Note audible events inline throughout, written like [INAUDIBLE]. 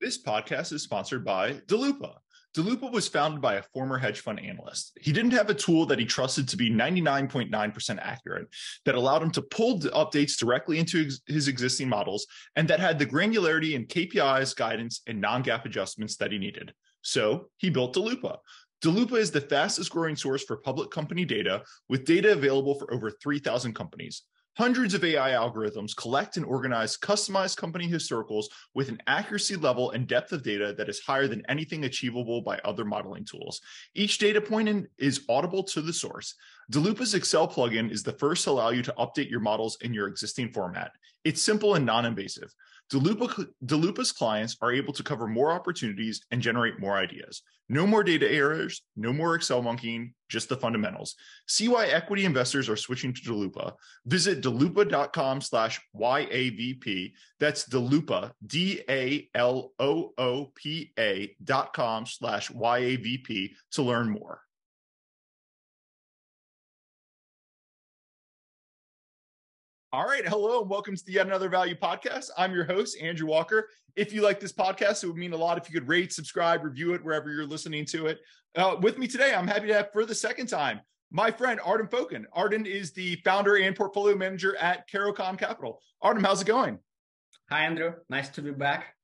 This podcast is sponsored by Daloopa. Daloopa was founded by a former hedge fund analyst. He didn't have a tool that he trusted to be 99.9% accurate that allowed him to pull updates directly into ex- his existing models and that had the granularity and KPIs, guidance, and non GAAP adjustments that he needed. So he built Daloopa. Daloopa is the fastest growing source for public company data with data available for over 3,000 companies. Hundreds of AI algorithms collect and organize customized company historicals with an accuracy level and depth of data that is higher than anything achievable by other modeling tools. Each data point in is audible to the source. Daloopa's Excel plugin is the first to allow you to update your models in your existing format. It's simple and non invasive. Daloopa, Daloopa's clients are able to cover more opportunities and generate more ideas. No more data errors, no more Excel monkeying, just the fundamentals. See why equity investors are switching to Daloopa. Visit daloopa.com slash YAVP. That's Daloopa, D-A-L-O-O-P-A dot com slash YAVP to learn more. All right. Hello and welcome to the Yet Another Value podcast. I'm your host, Andrew Walker. If you like this podcast, it would mean a lot if you could rate, subscribe, review it wherever you're listening to it. Uh, with me today, I'm happy to have for the second time my friend Artem Fokin. Artem is the founder and portfolio manager at Caro-Kann Capital. Artem, how's it going? Hi, Andrew. Nice to be back.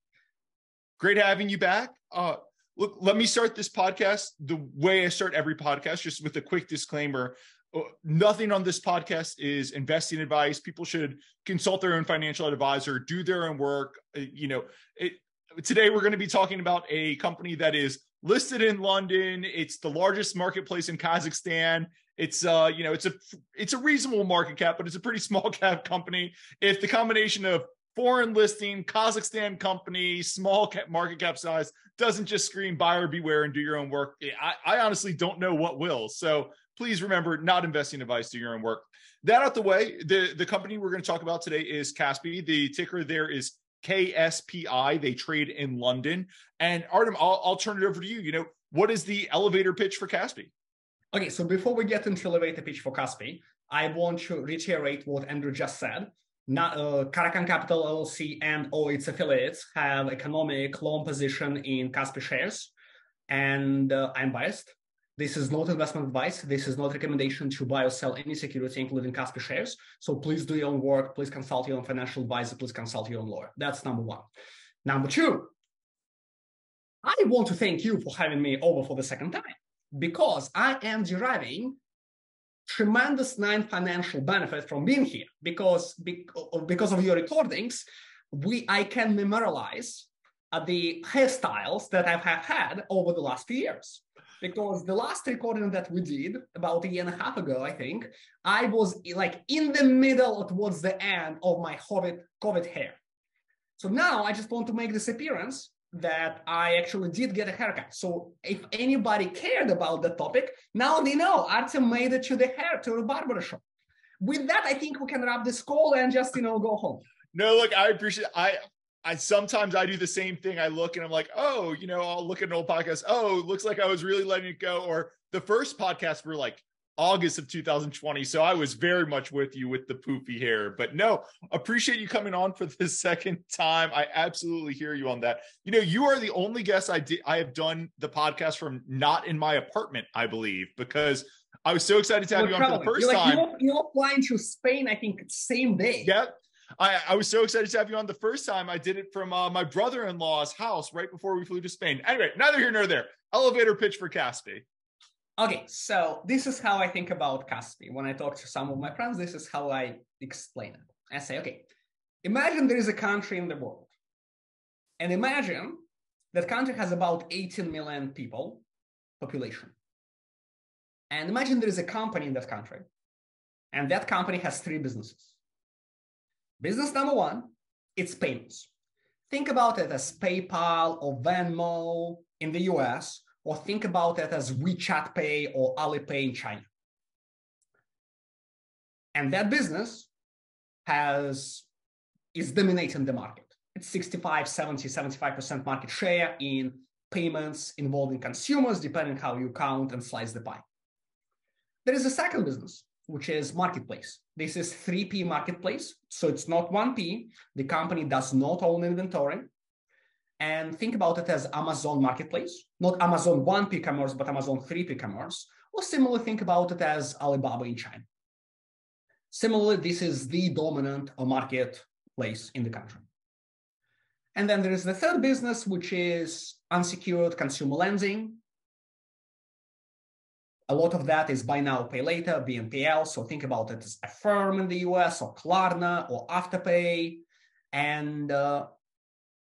Great having you back. Uh, look, let me start this podcast the way I start every podcast, just with a quick disclaimer. Uh, nothing on this podcast is investing advice. People should consult their own financial advisor, do their own work. Uh, you know, it, today we're going to be talking about a company that is listed in London. It's the largest marketplace in Kazakhstan. It's uh, you know, it's a it's a reasonable market cap, but it's a pretty [LAUGHS] small cap company. If the combination of foreign listing, Kazakhstan company, small cap market cap size doesn't just scream buyer beware and do your own work, I, I honestly don't know what will. So please remember not investing advice, do your own work. That out the way, the, the company we're going to talk about today is Kaspi. The ticker there is KSPI. They trade in London. And Artem, I'll, I'll turn it over to you. You know, what is the elevator pitch for Kaspi? Okay, so before we get into elevator pitch for Kaspi, I want to reiterate what Andrew just said. Not, uh, Caro-Kann Capital LLC and all its affiliates have economic long position in Kaspi shares, and uh, I'm biased. This is not investment advice. This is not recommendation to buy or sell any security, including Kaspi shares. So please do your own work. Please consult your own financial advisor. Please consult your own lawyer. That's number one. Number two, I want to thank you for having me over for the second time because I am deriving tremendous non-financial benefit from being here because because of your recordings we i can memorialize the hairstyles that i have had over the last few years because the last recording that we did about a year and a half ago, I think, I was like in the middle towards the end of my COVID, COVID hair. So now I just want to make this appearance that I actually did get a haircut. So if anybody cared about the topic, now they know Artem made it to the hair, to the barber shop. With that, I think we can wrap this call and just, you know, go home. No, look, I appreciate I I sometimes I do the same thing. I look and I'm like, oh, you know, I'll look at an old podcast. Oh, looks like I was really letting it go. Or the first podcast were like August of 2020. So I was very much with you with the poofy hair. But no, appreciate you coming on for the [LAUGHS] second time. I absolutely hear you on that. You know, you are the only guest I did I have done the podcast from not in my apartment, I believe, because I was so excited to have you on for the 1st like, time. You're, you're flying to Spain, I think, same day. Yep. I, I was so excited to have you on the first time. I did it from uh, my brother in law's house right before we flew to Spain. Anyway, neither here nor there. Elevator pitch for Kaspi. Okay, so this is how I think about Kaspi. When I talk to some of my friends, this is how I explain it. I say, okay, imagine there is a country in the world, and imagine that country has about 18 million people population. And imagine there is a company in that country, and that company has three businesses. Business number one, it's payments. Think about it as PayPal or Venmo in the US, or think about it as WeChat Pay or Alipay in China. And that business has is dominating the market. It's 65, 70, 75% market share in payments involving consumers, depending how you count and slice the pie. There is a second business, which is marketplace. This is 3P marketplace. So it's not 1P. The company does not own inventory. and think about it as Amazon Marketplace, not Amazon 1P commerce, but Amazon 3P commerce, or similarly think about it as Alibaba in China. Similarly, this is the dominant marketplace in the country. And then there is the third business, which is unsecured consumer lending. A lot of that is buy now, pay later, BNPL. So think about it as Affirm in the US or Klarna or Afterpay. And uh,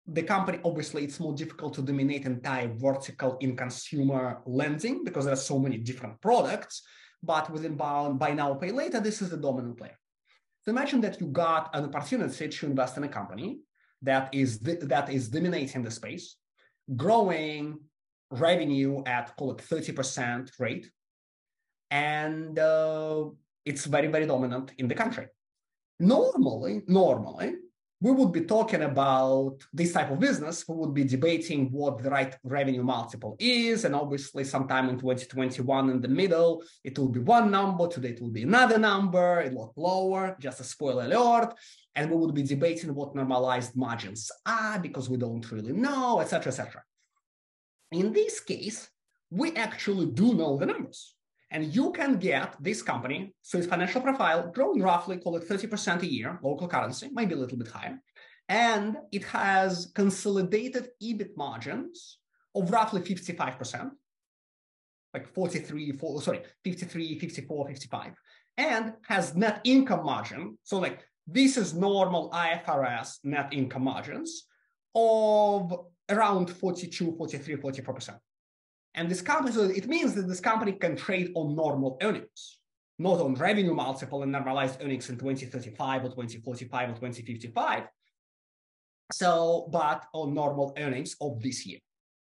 the company, obviously, it's more difficult to dominate entire vertical in consumer lending because there are so many different products. But within buy, buy now, pay later, this is the dominant player. So imagine that you got an opportunity to invest in a company that is that is dominating the space, growing revenue at call it 30% rate, and uh, it's very very dominant in the country. Normally, normally we would be talking about this type of business. We would be debating what the right revenue multiple is. And obviously, sometime in 2021, in the middle, it will be one number. Today, it will be another number, a lot lower, just a spoiler alert. And we would be debating what normalized margins are because we don't really know, etc., etc. In this case, we actually do know the numbers. And you can get this company, so its financial profile growing roughly, call it 30% a year, local currency, maybe a little bit higher. And it has consolidated EBIT margins of roughly 55%, like 43, 4, sorry, 53, 54, 55, and has net income margin. So like this is normal IFRS net income margins of around 42, 43, 44%. And this company, so it means that this company can trade on normal earnings, not on revenue multiple and normalized earnings in 2035 or 2045 or 2055. So, but on normal earnings of this year.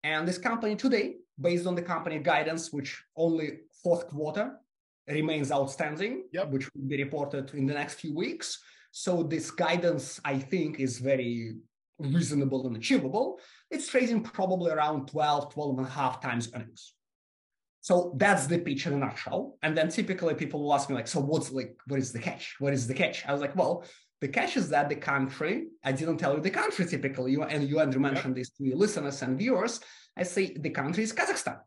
And this company today, based on the company guidance, which only fourth quarter remains outstanding, yep. which will be reported in the next few weeks. So this guidance, I think, is very reasonable and achievable, it's trading probably around 12, 12 and a half times earnings. So that's the pitch in a nutshell. And then typically people will ask me like, so what's like, what is the catch? What is the catch? I was like, well, the catch is that the country, I didn't tell you the country typically, you and you Andrew mentioned yep. this to your listeners and viewers. I say the country is Kazakhstan.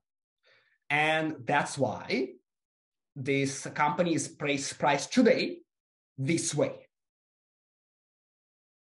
And that's why this company is priced, priced today this way.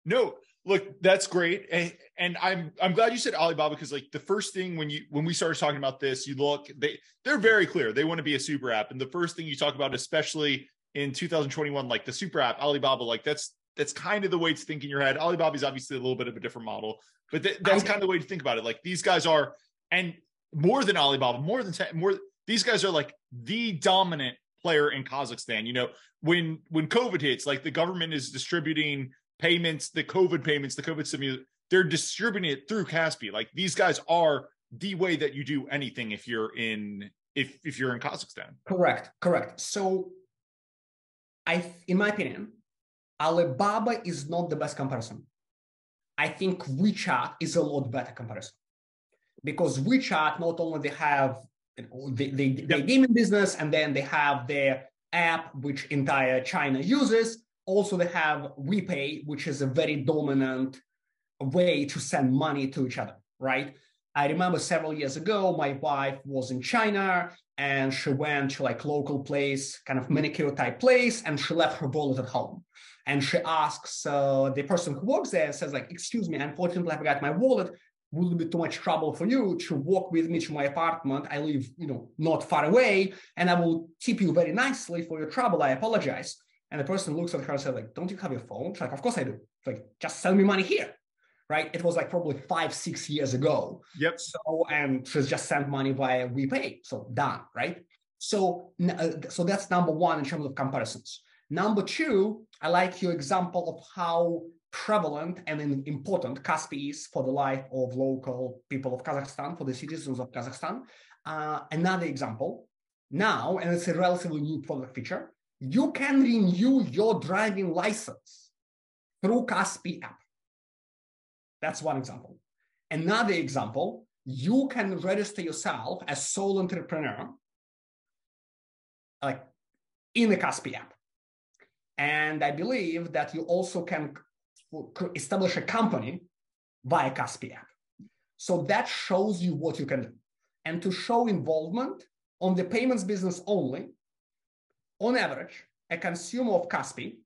No, look that's great. And, and, i'm i'm glad you said alibaba because like the first thing when you when we started talking about this you look they they're very clear. They want to be a super app. And the first thing you talk about especially in 2021 like the super app alibaba like that's that's kind of the way to think in your head. Alibaba is obviously a little bit of a different model but th- that's kind of the way to think about it. Like these guys are and more than alibaba more than ten, more these guys are like the dominant player in kazakhstan. You know when when covid hits like the government is distributing payments, the COVID payments, the COVID stimulus, they're distributing it through Kaspi. Like these guys are the way that you do anything if you're in if if you're in Kazakhstan. Correct, correct. So I in my opinion, Alibaba is not the best comparison. I think WeChat is a lot better comparison. Because WeChat not only they have they, they, yep. they gaming business and then they have their app which entire China uses also they have WePay, which is a very dominant way to send money to each other, right? I remember several years ago, my wife was in China and she went to like local place, kind of manicure type place, and she left her wallet at home. And she asks uh, the person who works there, says like, "Excuse me, unfortunately, I forgot my wallet. would it be too much trouble for you to walk with me to my apartment? I live, you know, not far away, and I will tip you very nicely for your trouble. I apologize." And the person looks at her and says, like, don't you have your phone? She's like, of course I do. like, just send me money here. Right. It was like probably five, six years ago. Yep. So, and she's just sent money via WePay. So done. Right. So, uh, so that's number one in terms of comparisons. Number two, I like your example of how prevalent and important Kaspi is for the life of local people of Kazakhstan, for the citizens of Kazakhstan. Uh, another example now, and it's a relatively new product feature, you can renew your driving license through Kaspi app. That's one example. Another example, you can register yourself as sole entrepreneur like in the Kaspi app. And I believe that you also can establish a company via Kaspi app. So that shows you what you can do. And to show involvement on the payments business only, on average, a consumer of Kaspi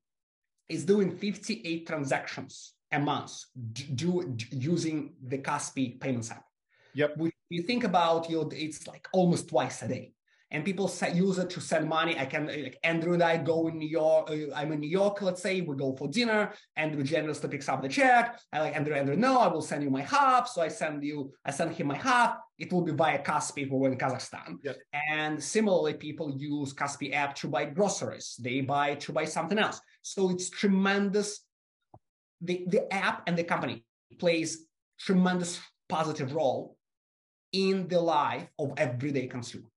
is doing 58 transactions a month do, do, using the Kaspi payments app. Yep. We, you think about your, it's like almost twice a day and people say, use it to send money. I can, like Andrew and I go in New York. Uh, I'm in New York, let's say, we go for dinner. Andrew generously picks up the check. I like Andrew, Andrew, no, I will send you my half. So I send you, I send him my half. It will be via Kaspi if we're in Kazakhstan. Yep. And similarly, people use Kaspi app to buy groceries. They buy to buy something else. So it's tremendous. The, the app and the company plays tremendous positive role in the life of everyday consumer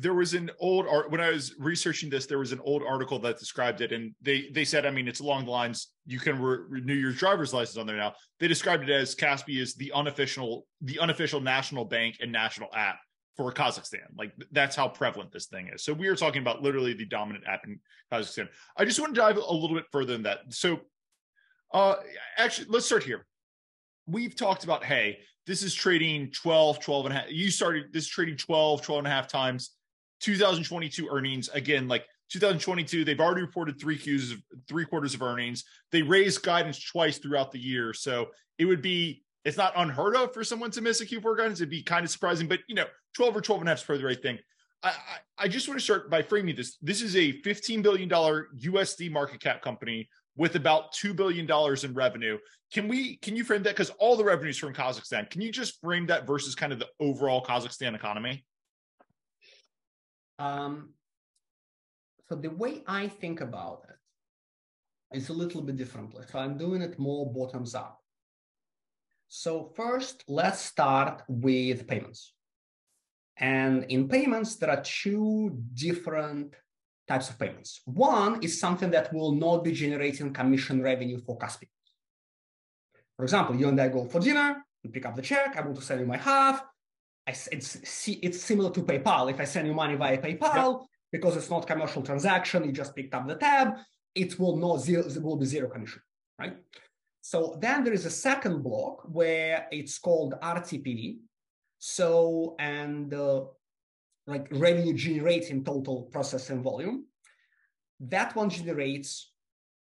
there was an old art when I was researching this. There was an old article that described it, and they they said, I mean, it's along the lines you can re- renew your driver's license on there now. They described it as Kaspi is the unofficial the unofficial national bank and national app for Kazakhstan. Like that's how prevalent this thing is. So we are talking about literally the dominant app in Kazakhstan. I just want to dive a little bit further than that. So, uh, actually, let's start here. We've talked about hey, this is trading 12, 12 and a half. You started this trading 12, 12 and a half times 2022 earnings again like 2022 they've already reported three q's three quarters of earnings. They raised guidance twice throughout the year. So it would be it's not unheard of for someone to miss a q4 guidance. It'd be kind of surprising but you know 12 or 12 and a half is probably the right thing. I, I, I just want to start by framing this. This is a 15 billion dollar usd market cap company with about $2 billion in revenue. Can we can you frame that? Because all the revenues from kazakhstan can you just frame that versus kind of the overall kazakhstan economy um, so the way I think about it is a little bit differently. So I'm doing it more bottoms up. So first, let's start with payments. And in payments, there are two different types of payments. One is something that will not be generating commission revenue for Kaspi. For example, you and I go for dinner, you pick up the check, I want to send you my half, it's it's similar to PayPal. If I send you money via PayPal, yep. because it's not commercial transaction, you just picked up the tab, it will not zero, it will be zero commission, right? So then there is a second block where it's called RTPV. So and uh, like revenue generating total processing volume. That one generates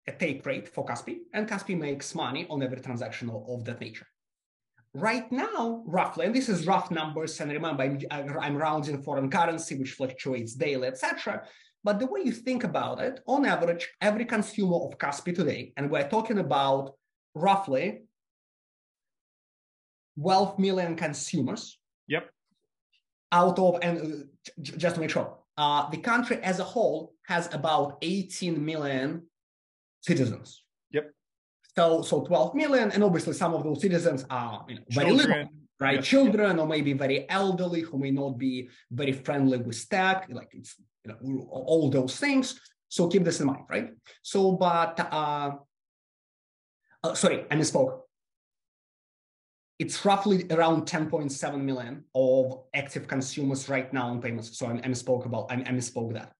a take rate for Kaspi, and Kaspi makes money on every transaction of that nature. Right now, roughly, and this is rough numbers, and remember, I'm, I'm rounding foreign currency, which fluctuates daily, etc. But the way you think about it, on average, every consumer of Kaspi today, and we're talking about roughly 12 million consumers. Yep. Out of, and uh, just to make sure, uh, the country as a whole has about 18 million citizens. So, so 12 million, and obviously some of those citizens are you know, very little, right? Yeah. Children or maybe very elderly who may not be very friendly with tech, like it's you know all those things. So keep this in mind, right? So, but uh, uh sorry, I misspoke. It's roughly around 10.7 million of active consumers right now on payments. So I, I misspoke about I, I misspoke that.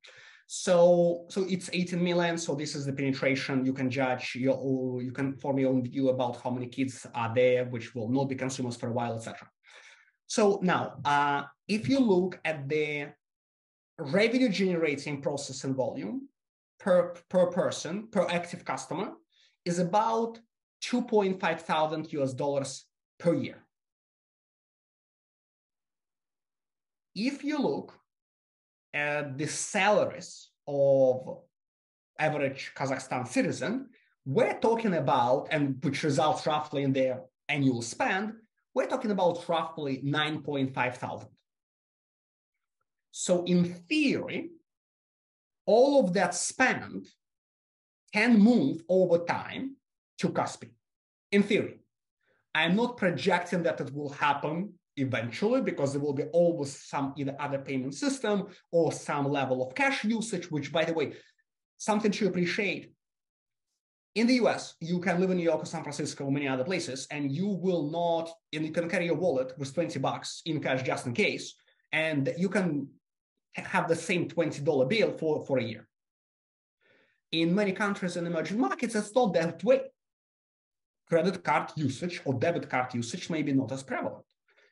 So, so it's 18 million. So this is the penetration. You can judge your, you can form your own view about how many kids are there, which will not be consumers for a while, etc. So now, uh, if you look at the revenue generating processing volume per, per person, per active customer, is about 2.5 thousand US dollars per year. If you look at the salaries of average Kazakhstan citizen, we're talking about, and which results roughly in their annual spend, we're talking about roughly 9.5 thousand. So in theory, all of that spend can move over time to Kaspi. In theory, I'm not projecting that it will happen eventually because there will be always some either other payment system or some level of cash usage, which by the way, something to appreciate. In the US, you can live in New York or San Francisco or many other places, and you will not, and you can carry your wallet with 20 bucks in cash just in case, and you can have the same $20 bill for, for a year. In many countries and emerging markets, it's not that way. Credit card usage or debit card usage may be not as prevalent.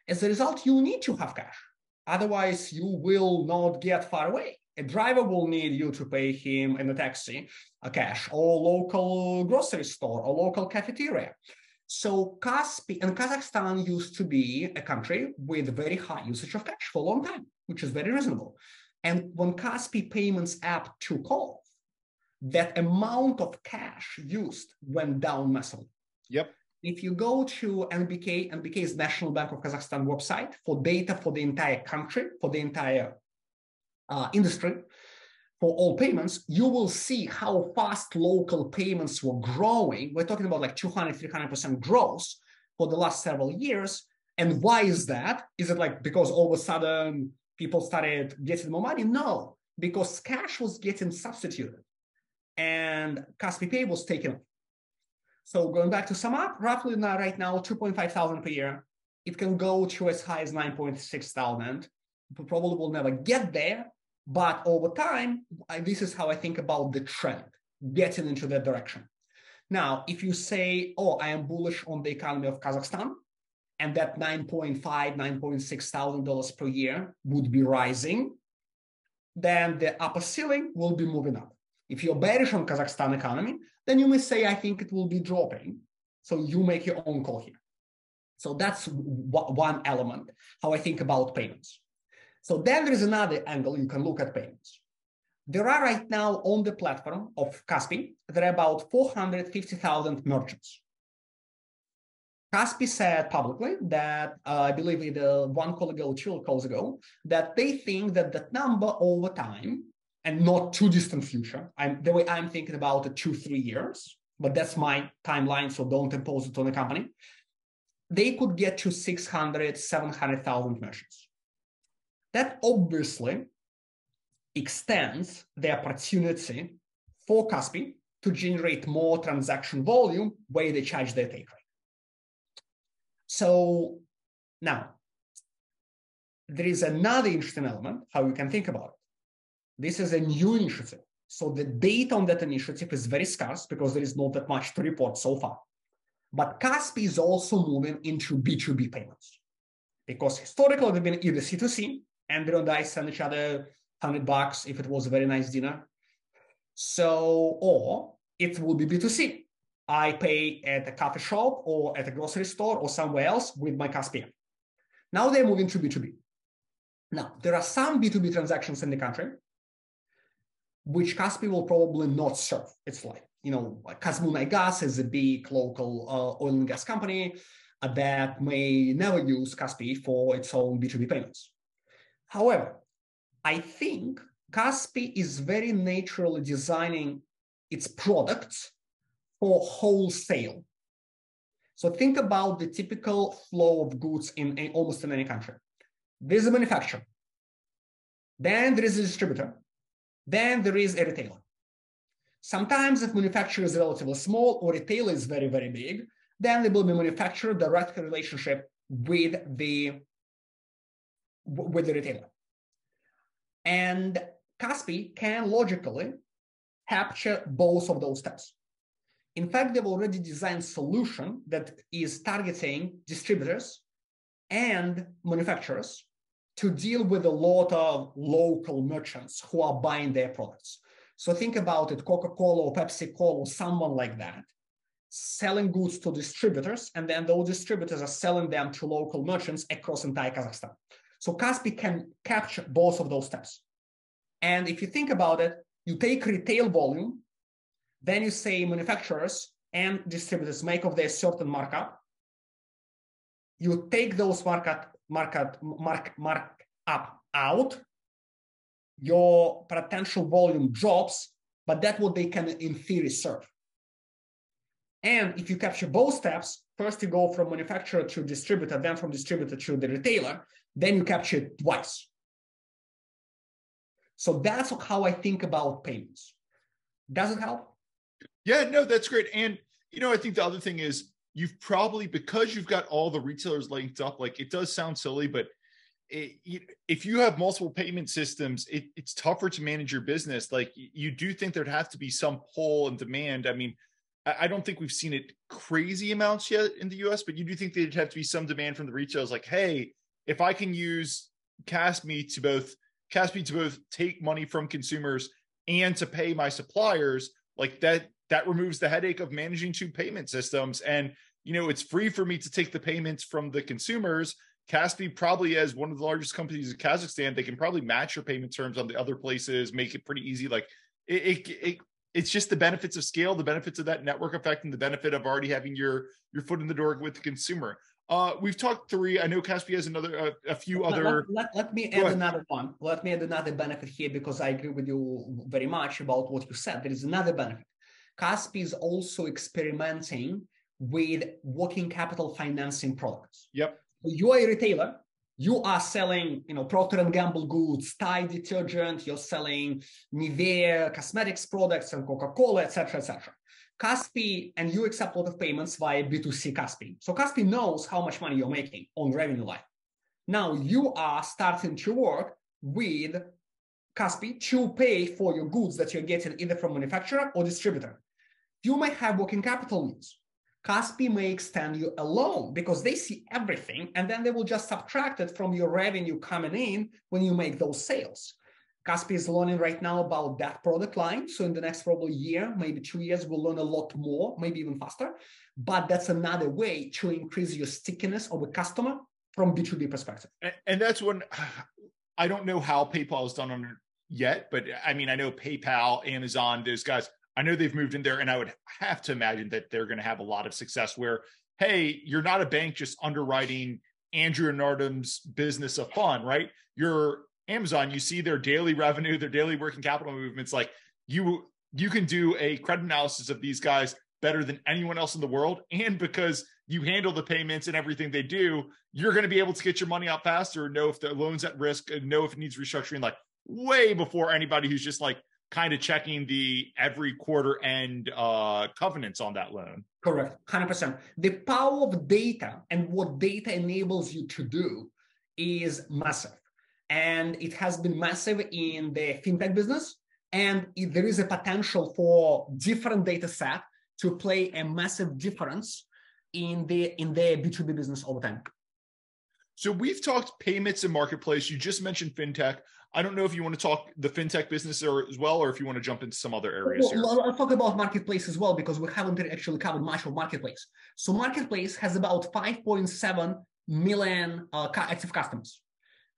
As a result, you need to have cash. Otherwise, you will not get far away. A driver will need you to pay him in a taxi, a cash, or local grocery store, or local cafeteria. So Kaspi and Kazakhstan used to be a country with very high usage of cash for a long time, which is very reasonable. And when Kaspi Payments app took off, that amount of cash used went down massively. Yep. If you go to NBK, is National Bank of Kazakhstan website for data for the entire country, for the entire uh, industry, for all payments, you will see how fast local payments were growing. We're talking about like 200, 300% growth for the last several years. And why is that? Is it like because all of a sudden people started getting more money? No, because cash was getting substituted and Kaspi Pay was taken. So going back to sum up, roughly now right now 2.5 thousand per year. It can go to as high as 9.6 thousand. Probably will never get there, but over time, I, this is how I think about the trend, getting into that direction. Now, if you say, "Oh, I am bullish on the economy of Kazakhstan," and that 9.5, 9.6 thousand dollars per year would be rising, then the upper ceiling will be moving up. If you're bearish on Kazakhstan economy, then you may say, I think it will be dropping. So you make your own call here. So that's one element, how I think about payments. So then there is another angle you can look at payments. There are right now on the platform of Kaspi, there are about 450,000 merchants. Kaspi said publicly that uh, I believe it uh, one call ago, two calls ago, that they think that that number over time and not too distant future. I'm the way I'm thinking about it, two, three years, but that's my timeline, so don't impose it on the company. They could get to 600, 700,000 merchants. That obviously extends the opportunity for Kaspi to generate more transaction volume where they charge their take rate. So now, there is another interesting element how you can think about it. This is a new initiative. So the data on that initiative is very scarce because there is not that much to report so far. But Kaspi is also moving into B2B payments because historically they've been either C2C, Andrew and I send each other 100 bucks if it was a very nice dinner. So, or it will be B2C. I pay at a coffee shop or at a grocery store or somewhere else with my Kaspi. Now they're moving to B2B. Now, there are some B2B transactions in the country which Kaspi will probably not serve. It's like, you know, like Gas is a big local uh, oil and gas company that may never use Kaspi for its own B2B payments. However, I think Kaspi is very naturally designing its products for wholesale. So think about the typical flow of goods in, in almost in any country. There's a manufacturer. Then there is a distributor then there is a retailer. Sometimes if manufacturer is relatively small or retailer is very, very big, then there will be manufacturer direct relationship with the with the retailer. And Kaspi can logically capture both of those steps. In fact, they've already designed solution that is targeting distributors and manufacturers to deal with a lot of local merchants who are buying their products. So think about it Coca Cola or Pepsi Cola someone like that selling goods to distributors, and then those distributors are selling them to local merchants across entire Kazakhstan. So Kaspi can capture both of those steps. And if you think about it, you take retail volume, then you say manufacturers and distributors make of their certain markup. You take those markup market mark mark up out, your potential volume drops, but that's what they can in theory serve. And if you capture both steps, first you go from manufacturer to distributor, then from distributor to the retailer, then you capture it twice. So that's how I think about payments. Does it help? Yeah, no, that's great. And you know, I think the other thing is you've probably because you've got all the retailers linked up like it does sound silly but it, if you have multiple payment systems it, it's tougher to manage your business like you do think there'd have to be some pull and demand i mean I don't think we've seen it crazy amounts yet in the US, but you do think there'd have to be some demand from the retailers like, hey, if I can use Kaspi to both Kaspi to both take money from consumers and to pay my suppliers, like that that removes the headache of managing two payment systems. And you know, it's free for me to take the payments from the consumers. Kaspi probably as one of the largest companies in Kazakhstan, they can probably match your payment terms on the other places, make it pretty easy. Like it, it, it it's just the benefits of scale, the benefits of that network effect, and the benefit of already having your your foot in the door with the consumer. Uh, we've talked three. I know Kaspi has another, uh, a few let, other. Let, let, let me add another one. Let me add another benefit here because I agree with you very much about what you said. There is another benefit. Kaspi is also experimenting with working capital financing products. Yep. You are a retailer. You are selling, you know, Procter and Gamble goods, Tide detergent. You're selling Nivea cosmetics products and Coca-Cola, etc., etc. Kaspi and you accept a lot of payments via B2C Kaspi. So Kaspi knows how much money you're making on revenue line. Now you are starting to work with Kaspi to pay for your goods that you're getting either from manufacturer or distributor. You may have working capital needs. Kaspi may extend you a loan because they see everything and then they will just subtract it from your revenue coming in when you make those sales. Kaspi is learning right now about that product line. So in the next probably year, maybe two years, we'll learn a lot more, maybe even faster. But that's another way to increase your stickiness of a customer from B2B perspective. And, and that's when [SIGHS] I don't know how PayPal is done on it yet, but I mean, I know PayPal, Amazon, those guys, I know they've moved in there, and I would have to imagine that they're going to have a lot of success where, hey, you're not a bank just underwriting Andrew Nardum's business of fun, right? You're Amazon, you see their daily revenue, their daily working capital movements. Like you, you can do a credit analysis of these guys better than anyone else in the world. And because you handle the payments and everything they do, you're going to be able to get your money out faster, know if the loan's at risk, and know if it needs restructuring, like way before anybody who's just like kind of checking the every quarter end uh, covenants on that loan. Correct, 100%. The power of data and what data enables you to do is massive and it has been massive in the fintech business. And it, there is a potential for different data set to play a massive difference in the in the B2B business over time. So we've talked payments and marketplace. You just mentioned fintech. I don't know if you want to talk the fintech business or, as well, or if you want to jump into some other areas well, here. I'll talk about marketplace as well because we haven't actually covered much of marketplace. So marketplace has about 5.7 million uh, active customers.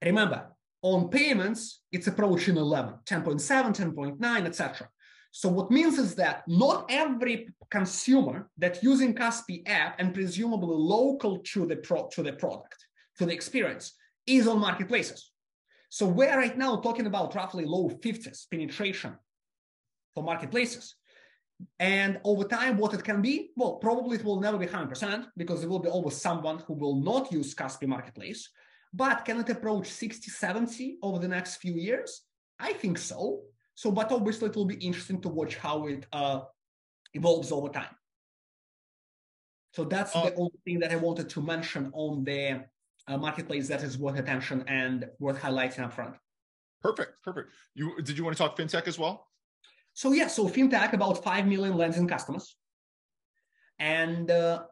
Remember, on payments, it's approaching 11, 10.7, 10.9, etc. So what means is that not every consumer that using Kaspi app and presumably local to the pro, to the product, to the experience, is on marketplaces. So we're right now talking about roughly low 50s penetration for marketplaces. And over time, what it can be, well, probably it will never be 100% because there will be always someone who will not use Kaspi Marketplace. But can it approach 60, 70 over the next few years? I think so. So, but obviously it will be interesting to watch how it uh, evolves over time. So that's uh, the only thing that I wanted to mention on the marketplace that is worth attention and worth highlighting up front. Perfect, perfect. You did you want to talk fintech as well? So yeah, so fintech about five million lending customers, and uh,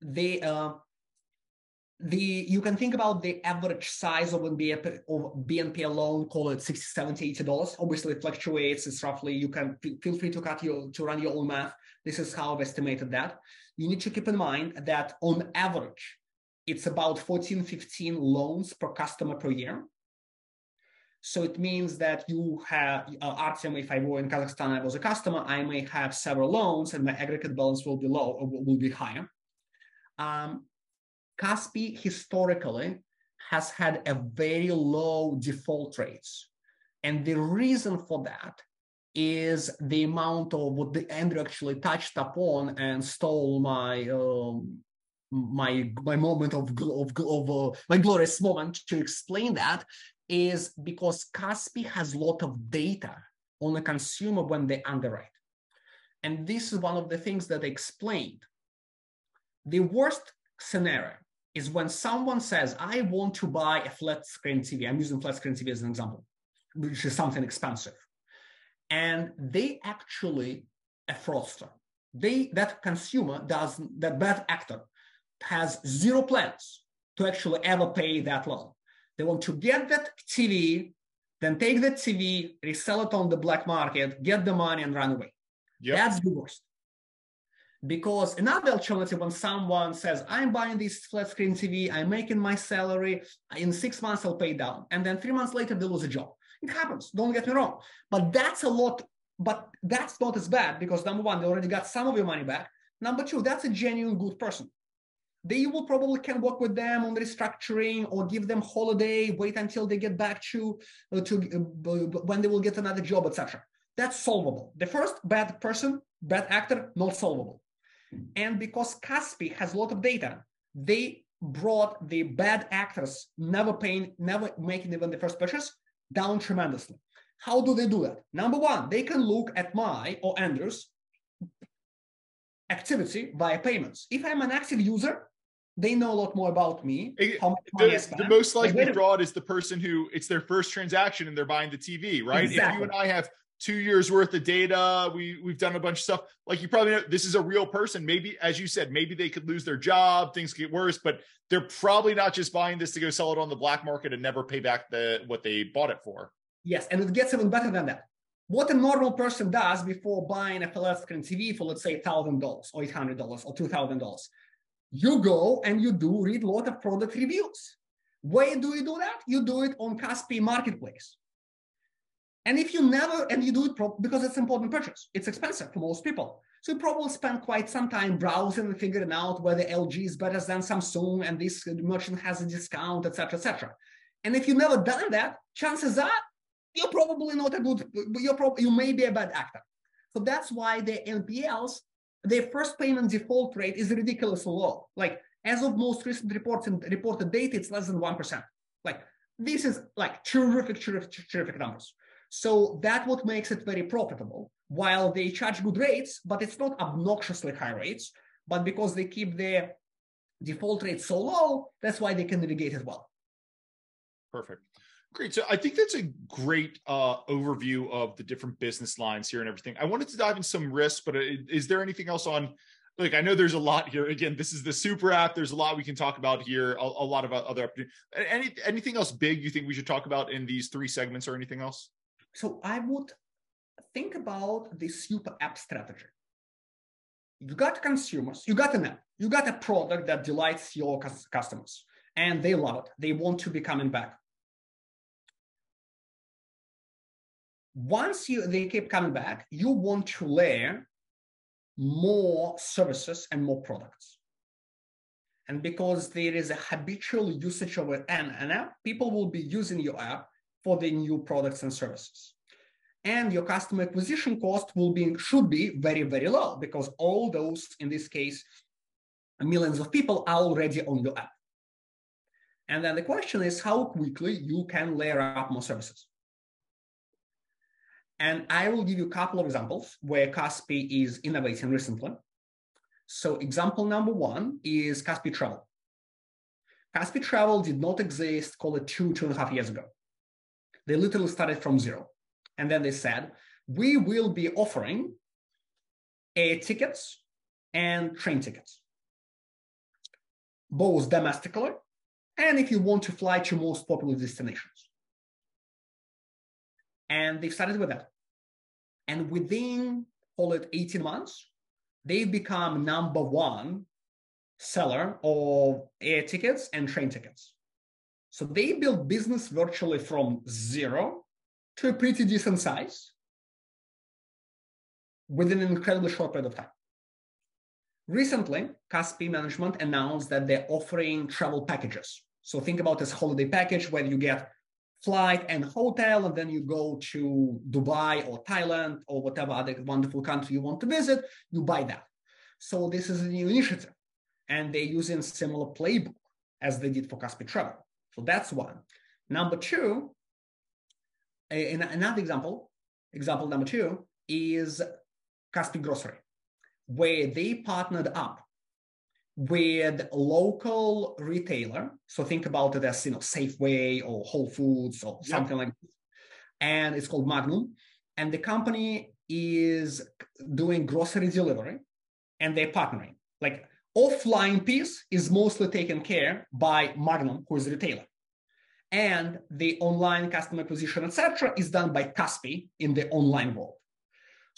they uh, the you can think about the average size of BNP, of BNP loan, call it 60, 70, 80 dollars. Obviously, it fluctuates. It's roughly you can feel free to cut your to run your own math. This is how I've estimated that. You need to keep in mind that on average, it's about 14, 15 loans per customer per year. So it means that you have uh, Artem, if I were in Kazakhstan, I was a customer, I may have several loans and my aggregate balance will be low, or will be higher. Um, historically has had a very low default rates. And the reason for that is the amount of what the Andrew actually touched upon and stole my um, my my moment of of, of uh, my glorious moment to explain that is because Kaspi has a lot of data on the consumer when they underwrite. And this is one of the things that I explained. The worst scenario is when someone says, I want to buy a flat screen TV. I'm using flat screen TV as an example, which is something expensive. And they actually a fraudster. they that consumer does that bad actor has zero plans to actually ever pay that loan. They want to get that TV, then take that TV, resell it on the black market, get the money, and run away. Yep. That's the worst. Because another alternative, when someone says, I'm buying this flat screen TV, I'm making my salary, in six months I'll pay down. And then three months later, they lose a job. It happens, don't get me wrong. But that's a lot, but that's not as bad because number one, they already got some of your money back. Number two, that's a genuine good person. They will probably can work with them on restructuring or give them holiday, wait until they get back to, uh, to uh, when they will get another job, etc. That's solvable. The first bad person, bad actor, not solvable. And because Kaspi has a lot of data, they brought the bad actors never paying, never making even the first purchase down tremendously. How do they do that? Number one, they can look at my or Andrew's activity via payments. If I'm an active user, they know a lot more about me. the, the, most likely fraud is the person who it's their first transaction and they're buying the TV, right? Exactly. If you and I have two years worth of data. We we've done a bunch of stuff. Like you probably know, this is a real person. Maybe, as you said, maybe they could lose their job, things get worse, but they're probably not just buying this to go sell it on the black market and never pay back the what they bought it for. Yes, and it gets even better than that. What a normal person does before buying a flat screen TV for let's say thousand dollars or eight hundred dollars or two thousand dollars, you go and you do read a lot of product reviews. Where do you do that? You do it on Kaspi Marketplace. And if you never, and you do it pro- because it's important purchase, it's expensive for most people. So you probably spend quite some time browsing and figuring out whether LG is better than Samsung and this merchant has a discount, etc., etc. And if you've never done that, chances are you're probably not a good, you're probably, you may be a bad actor. So that's why the NPLs, their first payment default rate is ridiculously low. Like as of most recent reports and reported data, it's less than 1%. Like this is like terrific, terrific, terrific numbers. So that what makes it very profitable. While they charge good rates, but it's not obnoxiously high rates, but because they keep their default rate so low, that's why they can navigate it well. Perfect. Great. So I think that's a great uh, overview of the different business lines here and everything. I wanted to dive in some risks, but uh, is there anything else on? Like I know there's a lot here. Again, this is the super app. There's a lot we can talk about here. A, a lot of other any anything else big you think we should talk about in these three segments or anything else? So I would think about the super app strategy. You got consumers, you got an app, you got a product that delights your customers, and they love it. They want to be coming back. Once you they keep coming back, you want to layer more services and more products. And because there is a habitual usage of an, an app, people will be using your app for the new products and services. And your customer acquisition cost will be should be very, very low because all those, in this case, millions of people are already on your app. And then the question is how quickly you can layer up more services. And I will give you a couple of examples where Kaspi is innovating recently. So example number one is Kaspi Travel. Kaspi Travel did not exist, call it two, two and a half years ago. They literally started from zero. And then they said, we will be offering air tickets and train tickets, both domestically and if you want to fly to most popular destinations. And they started with that. And within, call it 18 months, they've become number one seller of air tickets and train tickets. So they built business virtually from zero to a pretty decent size within an incredibly short period of time. Recently, Kaspi management announced that they're offering travel packages. So think about this holiday package where you get flight and hotel, and then you go to Dubai or Thailand or whatever other wonderful country you want to visit, you buy that. So this is a new initiative, and they're using similar playbook as they did for Kaspi Travel. So that's one. Number two, another example, example number two is Kaspi Grocery, where they partnered up with local retailer. So think about it as you know Safeway or Whole Foods or something like this. And it's called Magnum. And the company is doing grocery delivery and they're partnering. Like offline piece is mostly taken care by Magnum, who is a retailer. And the online customer acquisition, etc., is done by Kaspi in the online world.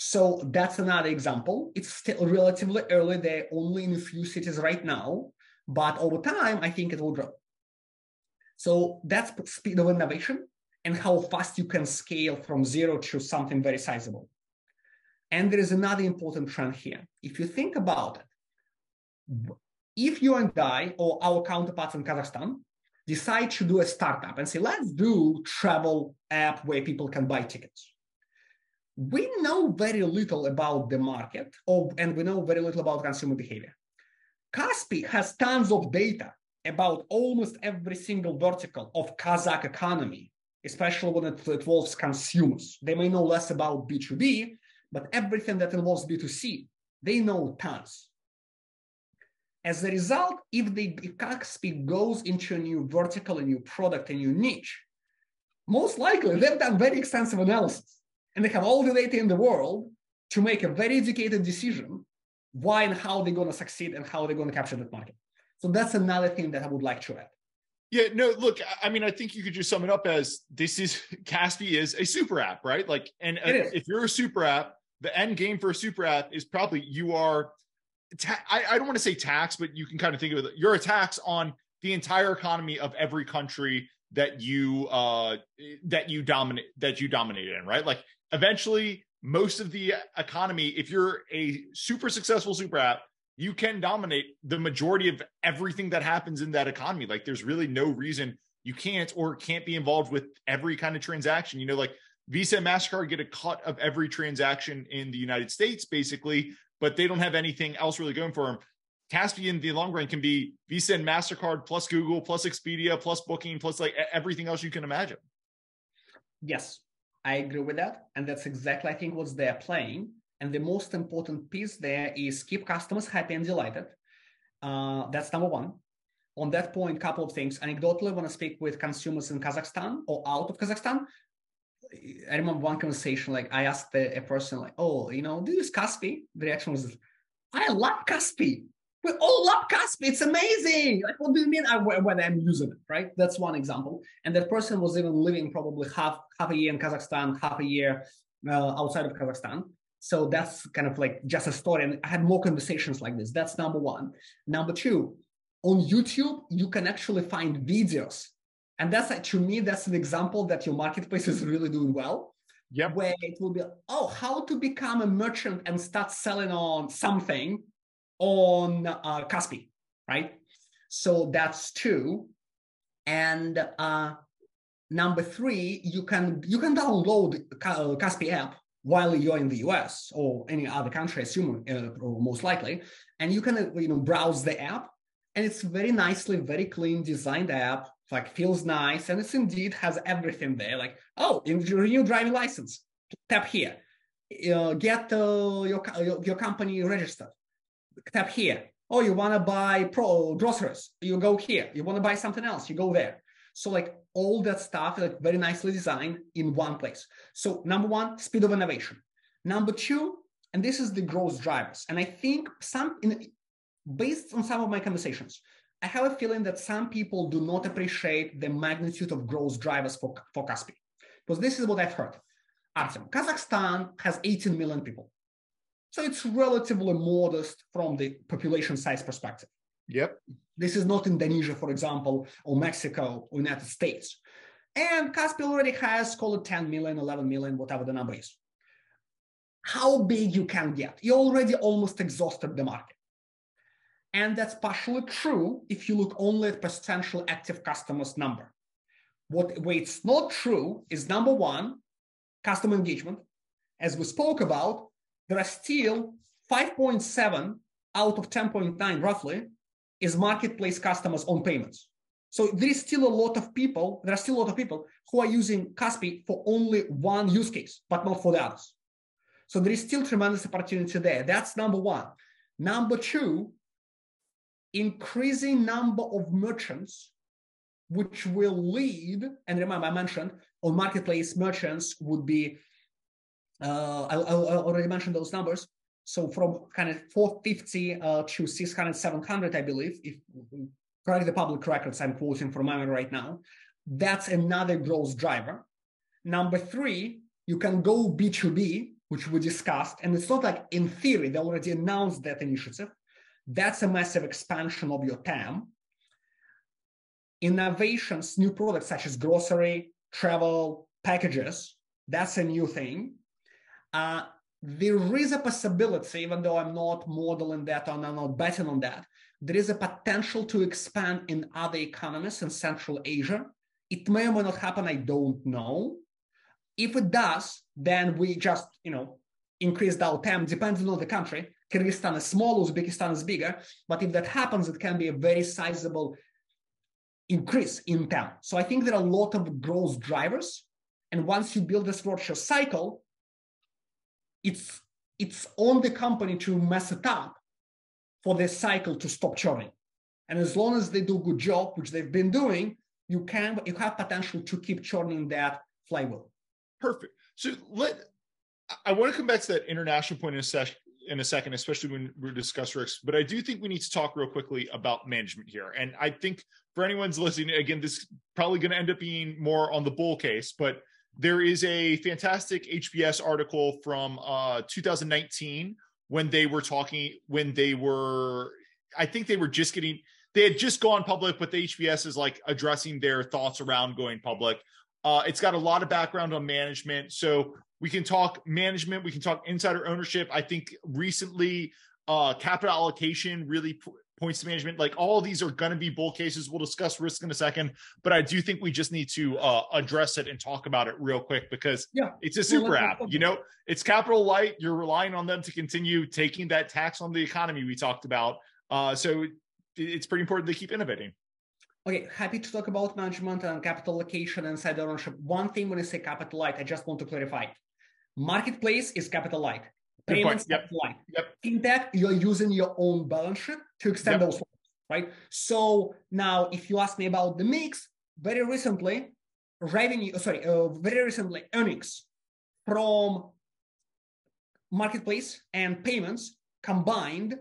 So that's another example. It's still relatively early. They're only in a few cities right now, but over time, I think it will grow. So that's speed of innovation and how fast you can scale from zero to something very sizable. And there is another important trend here. If you think about it, if you and I or our counterparts in Kazakhstan decide to do a startup and say, let's do travel app where people can buy tickets. We know very little about the market or, and we know very little about consumer behavior. Kaspi has tons of data about almost every single vertical of Kazakh economy, especially when it involves consumers. They may know less about B2B, but everything that involves B2C, they know tons. As a result, if the if Kaspi goes into a new vertical, a new product, a new niche, most likely they've done very extensive analysis and they have all the data in the world to make a very educated decision why and how they're going to succeed and how they're going to capture that market. So that's another thing that I would like to add. Yeah, no, look, I mean, I think you could just sum it up as this is [LAUGHS] Kaspi is a super app, right? Like, and if you're a super app, the end game for a super app is probably you are ta- I, I, don't want to say tax but you can kind of think of it you're a tax on the entire economy of every country that you uh that you dominate that you dominate in right like eventually most of the economy if you're a super successful super app you can dominate the majority of everything that happens in that economy like there's really no reason you can't or can't be involved with every kind of transaction you know like Visa and MasterCard get a cut of every transaction in the United States, basically, but they don't have anything else really going for them. Kaspi in the long run can be Visa and MasterCard plus Google plus Expedia plus Booking plus like everything else you can imagine. Yes, I agree with that. And that's exactly, I think, what they're playing. And the most important piece there is keep customers happy and delighted. Uh, that's number one. On that point, couple of things. Anecdotally, when I speak with consumers in Kazakhstan or out of Kazakhstan, I remember one conversation, like I asked a, a person, like, oh, you know, do you use Kaspi? The reaction was, I love Kaspi. We all love Kaspi. It's amazing. Like, what do you mean I, when I'm using it, right? That's one example. And that person was even living probably half, half a year in Kazakhstan, half a year uh, outside of Kazakhstan. So that's kind of like just a story. And I had more conversations like this. That's number one. Number two, on YouTube, you can actually find videos and that's like, to me, that's an example that your marketplace is really doing well. Yeah. Where it will be, oh, how to become a merchant and start selling on something on uh, Kaspi, right? So that's two. And uh, number three, you can you can download Kaspi app while you're in the US or any other country, assume uh, most likely, and you can uh, you know browse the app, and it's very nicely, very clean designed app like feels nice. And it's indeed has everything there. Like oh renew driving license tap here. Uh, get uh, your, your, your company registered tap here. Oh you want to buy pro groceries. You go here. You want to buy something else. You go there. So like all that stuff like very nicely designed in one place. So number one speed of innovation. Number two and this is the growth drivers. And i think some in, based on some of my conversations I have a feeling that some people do not appreciate the magnitude of growth drivers for, for Kaspi. Because this is what I've heard. Artem, Kazakhstan has 18 million people. So it's relatively modest from the population size perspective. Yep. This is not Indonesia, for example, or Mexico or United States. And Kaspi already has, call it 10 million, 11 million, whatever the number is. How big you can get? You already almost exhausted the market. And that's partially true if you look only at potential active customers number. What where it's not true is number one, customer engagement. As we spoke about, there are still 5.7 out of 10.9 roughly is marketplace customers on payments. So there is still a lot of people, there are still a lot of people who are using Kaspi for only one use case, but not for the others. So there is still tremendous opportunity there. That's number one. Number two, increasing number of merchants which will lead and remember i mentioned on marketplace merchants would be uh, I, I already mentioned those numbers So from kind of 450 uh, to 600, 700, I believe, if correct the public records I'm quoting from memory right now, that's another growth driver. Number three, you can go B2B, which we discussed, and it's not like in theory, they already announced that initiative. That's a massive expansion of your TAM. Innovations, new products such as grocery, travel, packages, that's a new thing. Uh, there is a possibility, even though I'm not modeling that or I'm not betting on that, there is a potential to expand in other economies in Central Asia. It may or may not happen, I don't know. If it does, then we just, you know, increase our TAM, depending on the country. Kyrgyzstan is small, Uzbekistan is bigger. But if that happens, it can be a very sizable increase in TAM. So I think there are a lot of growth drivers. And once you build this virtuous cycle, it's it's on the company to mess it up for the cycle to stop churning. And as long as they do a good job, which they've been doing, you can you have potential to keep churning that flywheel. Perfect. So let I want to come back to that international point in a session in a second, especially when we discuss risks. But I do think we need to talk real quickly about management here. And I think for anyone's listening, again, this is probably going to end up being more on the bull case, but there is a fantastic HBS article from uh, 2019 when they were talking, when they were, I think they were just getting, they had just gone public, but the HBS is like addressing their thoughts around going public. Uh, it's got a lot of background on management. So we can talk management, we can talk insider ownership. I think recently, uh, capital allocation really points to management. Like all these are going to be bull cases. We'll discuss risk in a second, but I do think we just need to uh, address it and talk about it real quick because yeah. it's a super app. You know, it's capital light. You're relying on them to continue taking that tax on the economy we talked about. Uh, so it's pretty important to keep innovating. Okay, happy to talk about management and capital allocation and side ownership. One thing when I say capital light, I just want to clarify. Marketplace is capital light. Payments yep. light. Yep. Fintech, you're using your own balance sheet to extend yep. those right? So now, if you ask me about the mix, very recently, revenue, uh, sorry, uh, very recently, earnings from marketplace and payments combined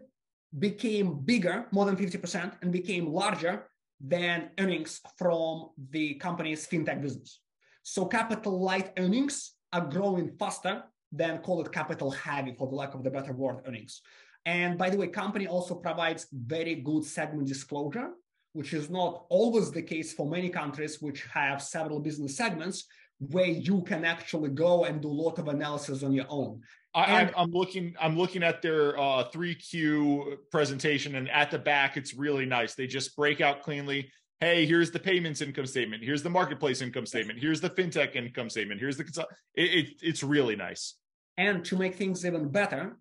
became bigger, more than 50%, and became larger than earnings from the company's fintech business. So capital light earnings are growing faster than call it capital heavy for the lack of the better word earnings. And by the way, company also provides very good segment disclosure, which is not always the case for many countries which have several business segments where you can actually go and do a lot of analysis on your own. I, am looking. I'm looking at their uh, 3Q presentation, and at the back, it's really nice. They just break out cleanly hey, here's the payments income statement. Here's the marketplace income statement. Here's the fintech income statement. Here's the it, it, it's really nice. And to make things even better,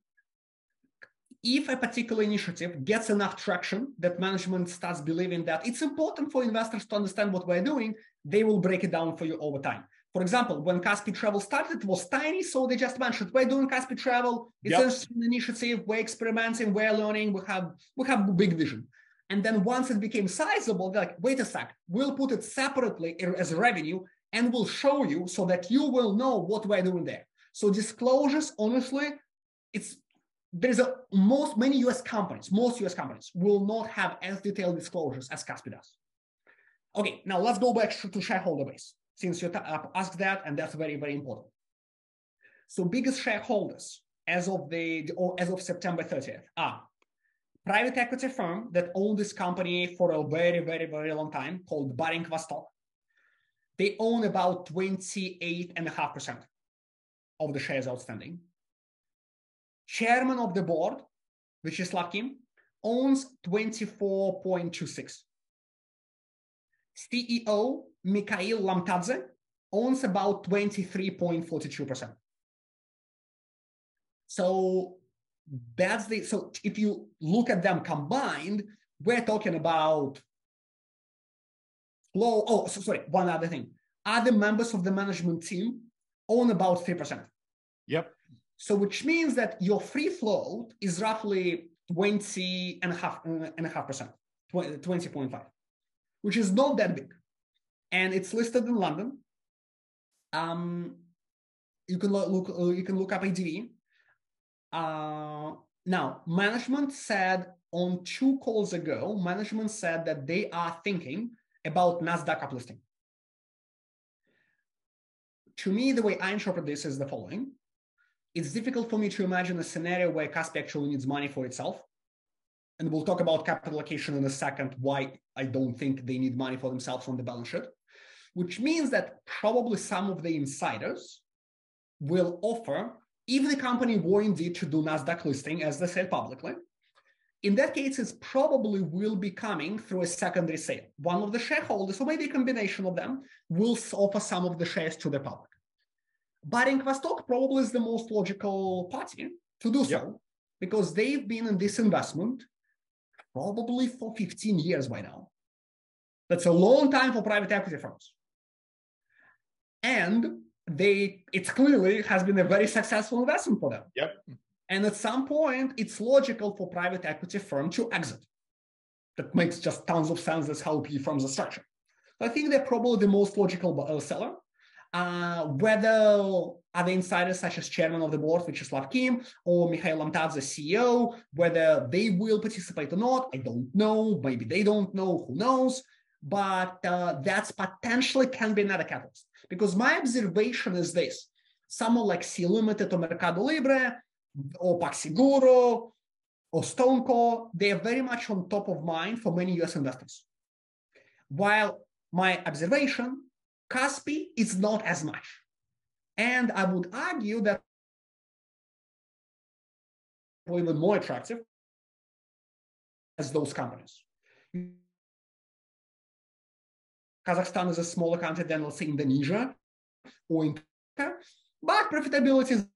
if a particular initiative gets enough traction that management starts believing that it's important for investors to understand what we're doing, they will break it down for you over time. For example, when Kaspi Travel started, it was tiny, so they just mentioned we're doing Kaspi Travel. It's yep. an initiative. We're experimenting. We're learning. We have we have big vision. And then once it became sizable, they're like, wait a sec, we'll put it separately as revenue and we'll show you so that you will know what we're doing there. So disclosures, honestly, it's there's a most many US companies, most US companies will not have as detailed disclosures as Kaspi does. Okay, now let's go back to shareholder base since you uh, asked that, and that's very, very important. So biggest shareholders as of the or as of September 30th are private equity firm that owned this company for a very, very, very long time called Baring Vostok. They own about 28.5% of the shares outstanding. Chairman of the board, which is Kim, owns 24.26. CEO Mikhail Lomtadze owns about 23.42%. So that's the so if you look at them combined, we're talking about low Oh, so sorry, one other thing. Other members of the management team own about 3%. Yep. So which means that your free float is roughly 20 and a half and a half percent, 20.5, which is not that big. And it's listed in London. Um, you can look, look you can look up ADV Uh, now, management said on two calls ago, management said that they are thinking about NASDAQ uplisting. To me, the way I interpret this is the following. It's difficult for me to imagine a scenario where Kaspi actually needs money for itself. And we'll talk about capital allocation in a second, why I don't think they need money for themselves on the balance sheet, which means that probably some of the insiders will offer if the company were indeed to do NASDAQ listing, as they said publicly, in that case, it probably will be coming through a secondary sale. One of the shareholders, or maybe a combination of them, will offer some of the shares to the public. Baring Vostok probably is the most logical party to do so yep. because they've been in this investment probably for 15 years by now. That's a long time for private equity firms. And they it clearly has been a very successful investment for them. Yep. And at some point, it's logical for private equity firm to exit. That makes just tons of sense. That's how PE firms are structured. I think they're probably the most logical uh, seller. Uh, whether other insiders such as chairman of the board, Vyacheslav Kim, or Mikhail Lomtadze, CEO, whether they will participate or not, I don't know. Maybe they don't know. Who knows? But uh, that's potentially can be another catalyst. Because my observation is this someone like Sea Limited or Mercado Libre or PagSeguro or StoneCo, they are very much on top of mind for many US investors. While my observation, Kaspi is not as much. And I would argue that even more attractive as those companies. Kazakhstan is a smaller country than, let's say, Indonesia or in but profitability is.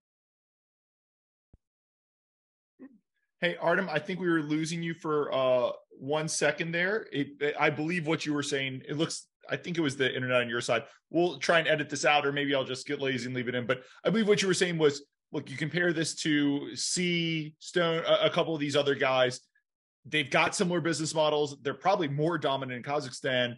Hey, Artem, I think we were losing you for uh, one second there. It, I believe what you were saying, it looks, I think it was the internet on your side. We'll try and edit this out, or maybe I'll just get lazy and leave it in. But I believe what you were saying was look, you compare this to Sea, Stone, a, a couple of these other guys. They've got similar business models. They're probably more dominant in Kazakhstan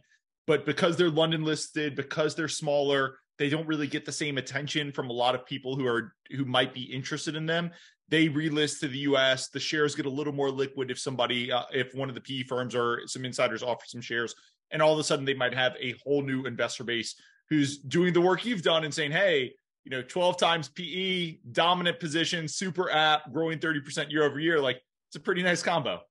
but because they're London listed, because they're smaller, they don't really get the same attention from a lot of people who are who might be interested in them. They relist to the U.S. The shares get a little more liquid if somebody, uh, if one of the PE firms or some insiders offer some shares, and all of a sudden they might have a whole new investor base who's doing the work you've done and saying, "Hey, you know, 12 times PE, dominant position, super app, growing 30% year over year. Like it's a pretty nice combo."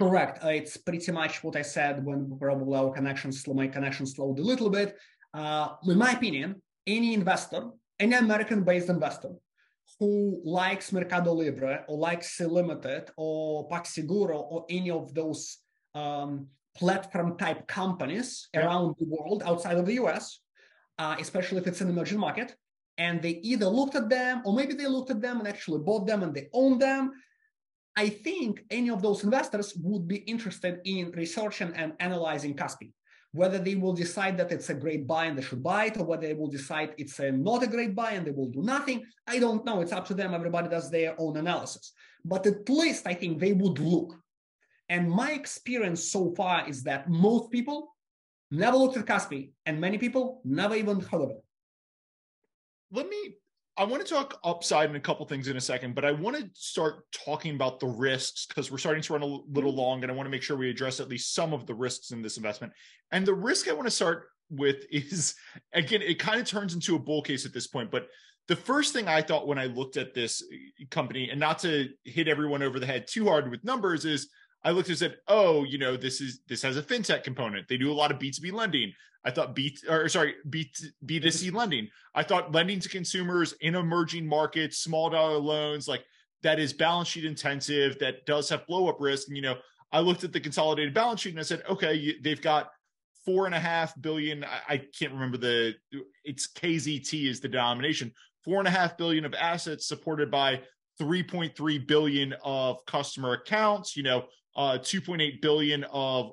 Correct. Uh, it's pretty much what I said when probably our connection, my connection slowed a little bit. Uh, in my opinion, any investor, any American-based investor who likes Mercado Libre or likes Limited or PagSeguro or any of those um, platform type companies yeah. around the world outside of the US, uh, especially if it's an emerging market, and they either looked at them or maybe they looked at them and actually bought them and they own them I think any of those investors would be interested in researching and analyzing Kaspi. Whether they will decide that it's a great buy and they should buy it, or whether they will decide it's a not a great buy and they will do nothing, I don't know. It's up to them. Everybody does their own analysis. But at least I think they would look. And my experience so far is that most people never looked at Kaspi, and many people never even heard of it. Let me I want to talk upside and a couple things in a second, but I want to start talking about the risks because we're starting to run a little long, and I want to make sure we address at least some of the risks in this investment. And the risk I want to start with [LAUGHS] is again, it kind of turns into a bull case at this point, but the first thing I thought when I looked at this uh, company, and not to hit everyone over the head too hard with numbers, is I looked and said, "Oh, you know, this is this has a fintech component. They do a lot of B two B lending. I thought B or sorry B B two C [LAUGHS] lending. I thought lending to consumers in emerging markets, small dollar loans, like that is balance sheet intensive. That does have blow up risk. And you know, I looked at the consolidated balance sheet and I said, okay, they've got four and a half billion. I, I can't remember the. It's KZT is the denomination. Four and a half billion of assets supported by 3.3 billion of customer accounts. You know, uh, 2.8 billion of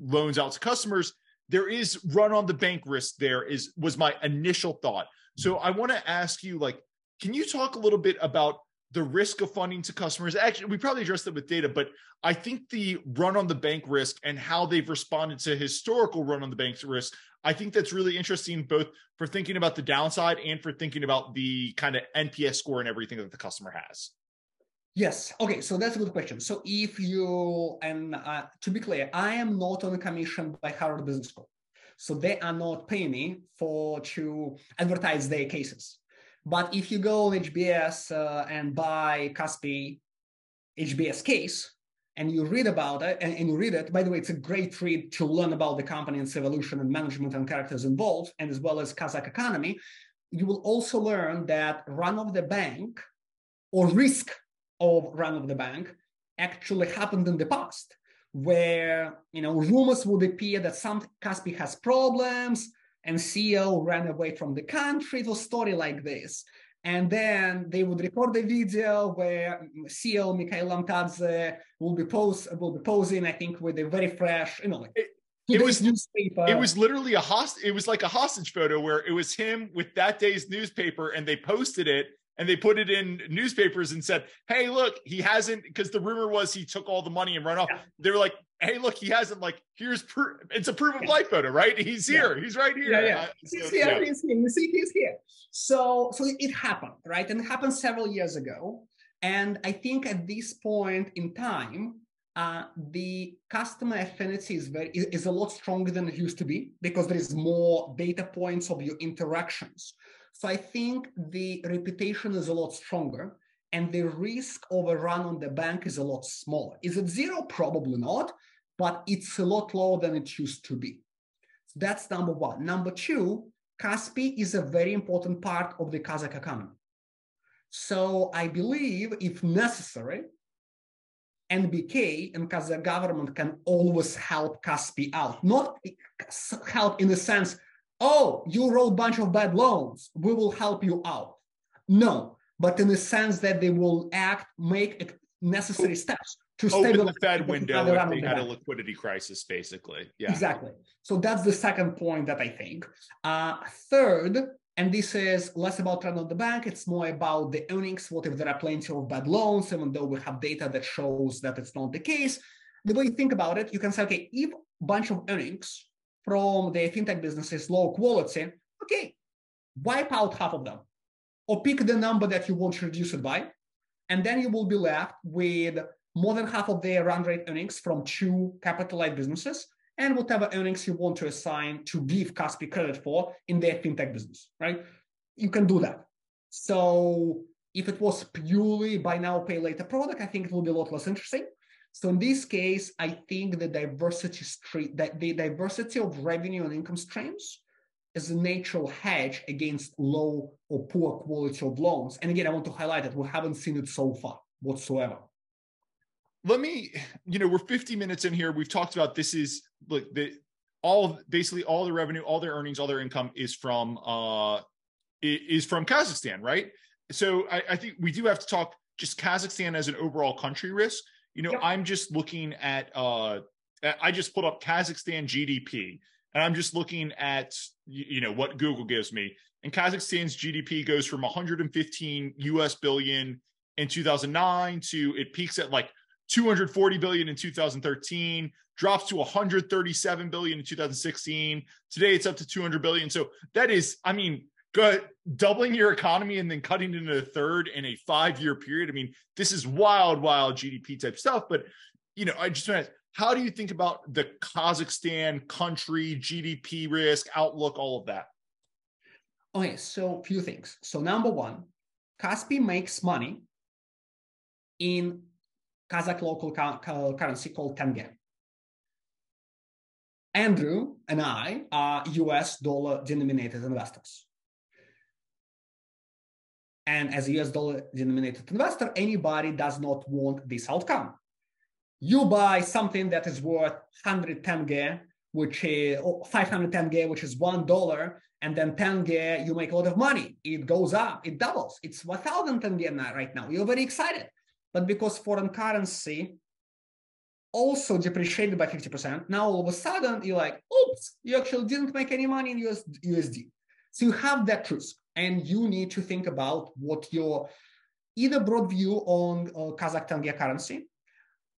loans out to customers. There is run on the bank risk there is was my initial thought. So i want to ask you like can you talk a little bit about the risk of funding to customers? Actually we probably addressed it with data but i think the run on the bank risk and how they've responded to historical run on the bank risk i think that's really interesting both for thinking about the downside and for thinking about the kind of nps score and everything that the customer has Yes. Okay. So that's a good question. So if you and uh, to be clear, I am not on commission by Harvard Business School, so they are not paying me for to advertise their cases. But if you go on HBS uh, and buy Kaspi HBS case, and you read about it and, and, you read it by the way it's a great read to learn about the company and its evolution and management and characters involved and as well as kazakh economy you will also learn that run of the bank or risk of run of the bank actually happened in the past where you know rumors would appear that some Kaspi has problems and CEO ran away from the country. It was story like this. And then they would record a video where CEO Mikhail Lomtadze will be pose will be posing, I think, with a very fresh, you know, like it, it was newspaper. It was literally a host. It was like a hostage photo where it was him with that day's newspaper, and they posted it and they put it in newspapers and said, "Hey, look, he hasn't." Because the rumor was he took all the money and run off. Yeah. They were like, "Hey, look, he hasn't." Like, here's proof. It's a proof of life photo, right? He's here. Yeah. He's right here. Yeah, yeah. Uh, so, he's here. He's here. You see, he's here. So, so it happened, right? And it happened several years ago. And I think at this point in time, uh, the customer affinity is very is a lot stronger than it used to be because there is more data points of your interactions. So I think the reputation is a lot stronger and the risk of a run on the bank is a lot smaller. Is it zero? Probably not, but it's a lot lower than it used to be. So that's number one. Number two, Kaspi is a very important part of the Kazakh economy. So I believe, if necessary, NBK and Kazakh government can always help Kaspi out. Not help in the sense oh, you wrote a bunch of bad loans, we will help you out. No, but in the sense that they will act, make necessary steps to open the Fed window if they had a liquidity crisis, basically. Yeah, exactly. So that's the second point that I think. Uh, third, and this is less about run on the bank, it's more about the earnings. What if there are plenty of bad loans, even though we have data that shows that it's not the case? The way you think about it, you can say, okay, if a bunch of earnings from the fintech businesses low quality, okay, wipe out half of them or pick the number that you want to reduce it by. And then you will be left with more than half of their run rate earnings from two capital-light businesses and whatever earnings you want to assign to give Kaspi credit for in their fintech business, right? You can do that. So if it was purely buy now, pay later product, I think it will be a lot less interesting. So in this case, I think the diversity street, that the diversity of revenue and income streams is a natural hedge against low or poor quality of loans. And again, I want to highlight that we haven't seen it so far whatsoever. Let me, you know, we're 50 minutes in here. We've talked about this is look the all basically all the revenue, all their earnings, all their income is from uh is from Kazakhstan, right? So I, I think we do have to talk just Kazakhstan as an overall country risk. You know, yep. I'm just looking at uh I just put up Kazakhstan GDP and I'm just looking at you know what Google gives me. And Kazakhstan's GDP goes from 115 US billion in 2009 to it peaks at like 240 billion in 2013, drops to 137 billion in 2016. Today it's up to 200 billion. So that is, I mean, doubling your economy and then cutting into a third in a five year period. I mean, this is wild, wild GDP type stuff. But you know, I just want to how do you think about the Kazakhstan country GDP risk outlook, all of that? Okay, so a few things. So number one, Kaspi makes money in Kazakh local currency called tenge. Andrew and I are US dollar denominated investors. And as a US dollar denominated investor, anybody does not want this outcome. You buy something that is worth 110 tenge, which is 500 tenge, which is one dollar, and then tenge, you make a lot of money. It goes up, it doubles. It's 1,000 tenge right now. You're very excited. But because foreign currency also depreciated by 50%, now all of a sudden you're like, oops, you actually didn't make any money in US, USD. So you have that risk and you need to think about what your either broad view on uh, Kazakh tenge currency,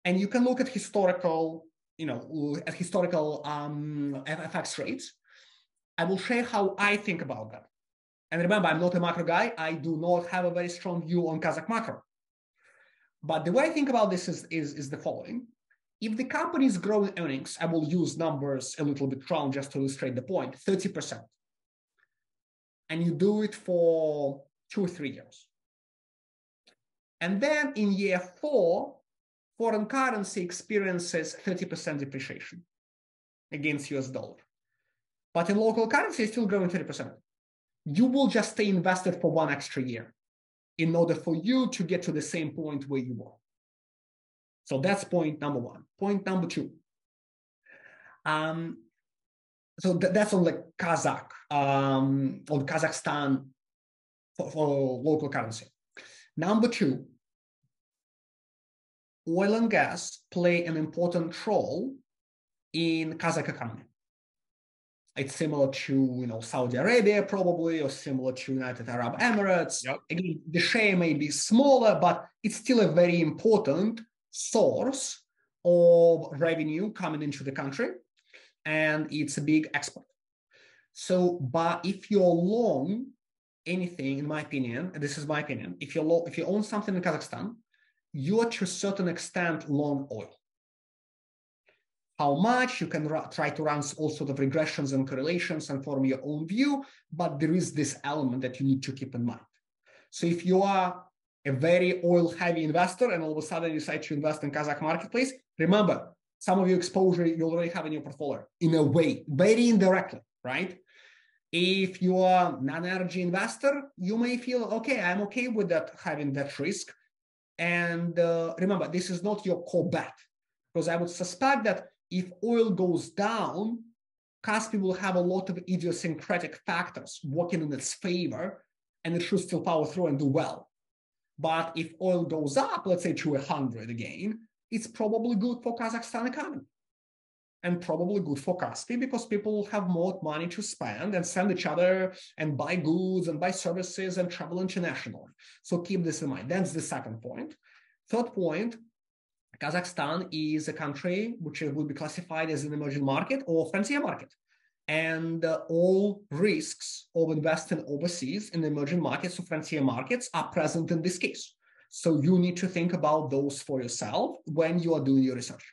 and you can look at historical, you know, at historical um, FX rates. I will share how I think about that. And remember, I'm not a macro guy. I do not have a very strong view on Kazakh macro. But the way I think about this is, is, is the following. If the company is growing earnings, I will use numbers a little bit round just to illustrate the point 30%. And you do it for two or three years. And then in year four, foreign currency experiences 30% depreciation against US dollar. But in local currency, it's still growing 30%. You will just stay invested for one extra year in order for you to get to the same point where you are. So that's point number one. Point number two. Um, so th- that's on like Kazakh, um, on Kazakhstan for, for local currency. Number two, oil and gas play an important role in Kazakh economy. It's similar to you know Saudi Arabia probably, or similar to United Arab Emirates. Yep. Again, the share may be smaller, but it's still a very important source of revenue coming into the country, and it's a big export. So, but if you're long anything, in my opinion, and this is my opinion, if you if you own something in Kazakhstan, you are to a certain extent long oil. How much you can try to run all sort of regressions and correlations and form your own view, but there is this element that you need to keep in mind. So if you are a very oil heavy investor and all of a sudden decide to invest in Kazakh marketplace, remember some of your exposure you already have in your portfolio in a way, very indirectly, right? If you are non-energy investor, you may feel okay. I'm okay with that having that risk, and uh, remember, this is not your core bet, because I would suspect that if oil goes down, Kaspi will have a lot of idiosyncratic factors working in its favor, and it should still power through and do well. But if oil goes up, let's say to 100 again, it's probably good for Kazakhstan economy and probably good for Kaspi because people have more money to spend and send each other and buy goods and buy services and travel internationally. So keep this in mind. That's the second point. Third point, Kazakhstan is a country which would be classified as an emerging market or frontier market. And uh, all risks of investing overseas in emerging markets or frontier markets are present in this case. So you need to think about those for yourself when you are doing your research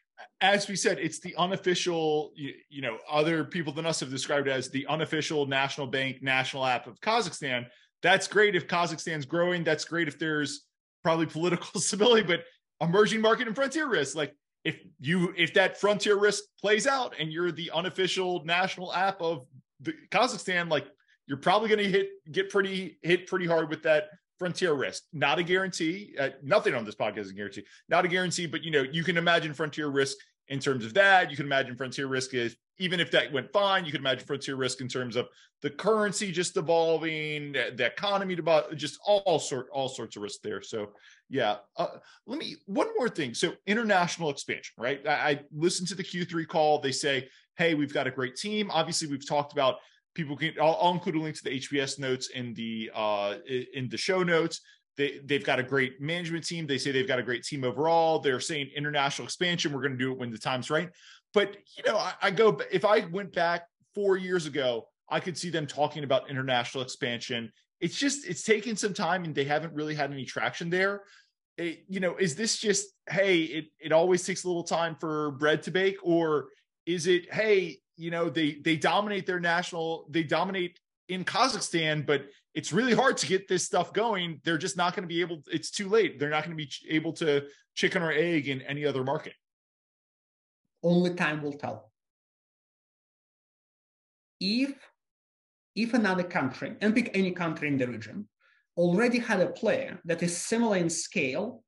as we said, it's the unofficial, you, you, know, other people than us have described as the unofficial national bank national app of Kazakhstan. That's great if Kazakhstan's growing. That's great if there's probably political [LAUGHS] stability, but emerging market and frontier risk, like if you if that frontier risk plays out and you're the unofficial national app of the Kazakhstan, like you're probably going to hit get pretty hit pretty hard with that frontier risk. Not a guarantee uh, nothing on this podcast is a guarantee. Not a guarantee but you know you can imagine frontier risk in terms of that. You can imagine frontier risk is even if that went fine you could imagine frontier risk in terms of the currency just evolving the economy just all, all sort all sorts of risks there so yeah uh, let me one more thing so international expansion right I, I listened to the q3 call they say hey we've got a great team obviously we've talked about people can I'll, I'll, include a link to the HBS notes in the uh in the show notes. They they've got a great management team. They say they've got a great team overall. They're saying international expansion. We're going to do it when the time's right. But you know, I, I go if I went back four years ago, I could see them talking about international expansion. It's just it's taken some time, and they haven't really had any traction there. It, you know, is this just hey, it it always takes a little time for bread to bake, or is it hey, you know they they dominate their national they dominate in Kazakhstan, but it's really hard to get this stuff going. They're just not going to be able. It's too late. They're not going to be able to chicken or egg in any other market. Only time will tell. If if another country, and pick any country in the region, already had a player that is similar in scale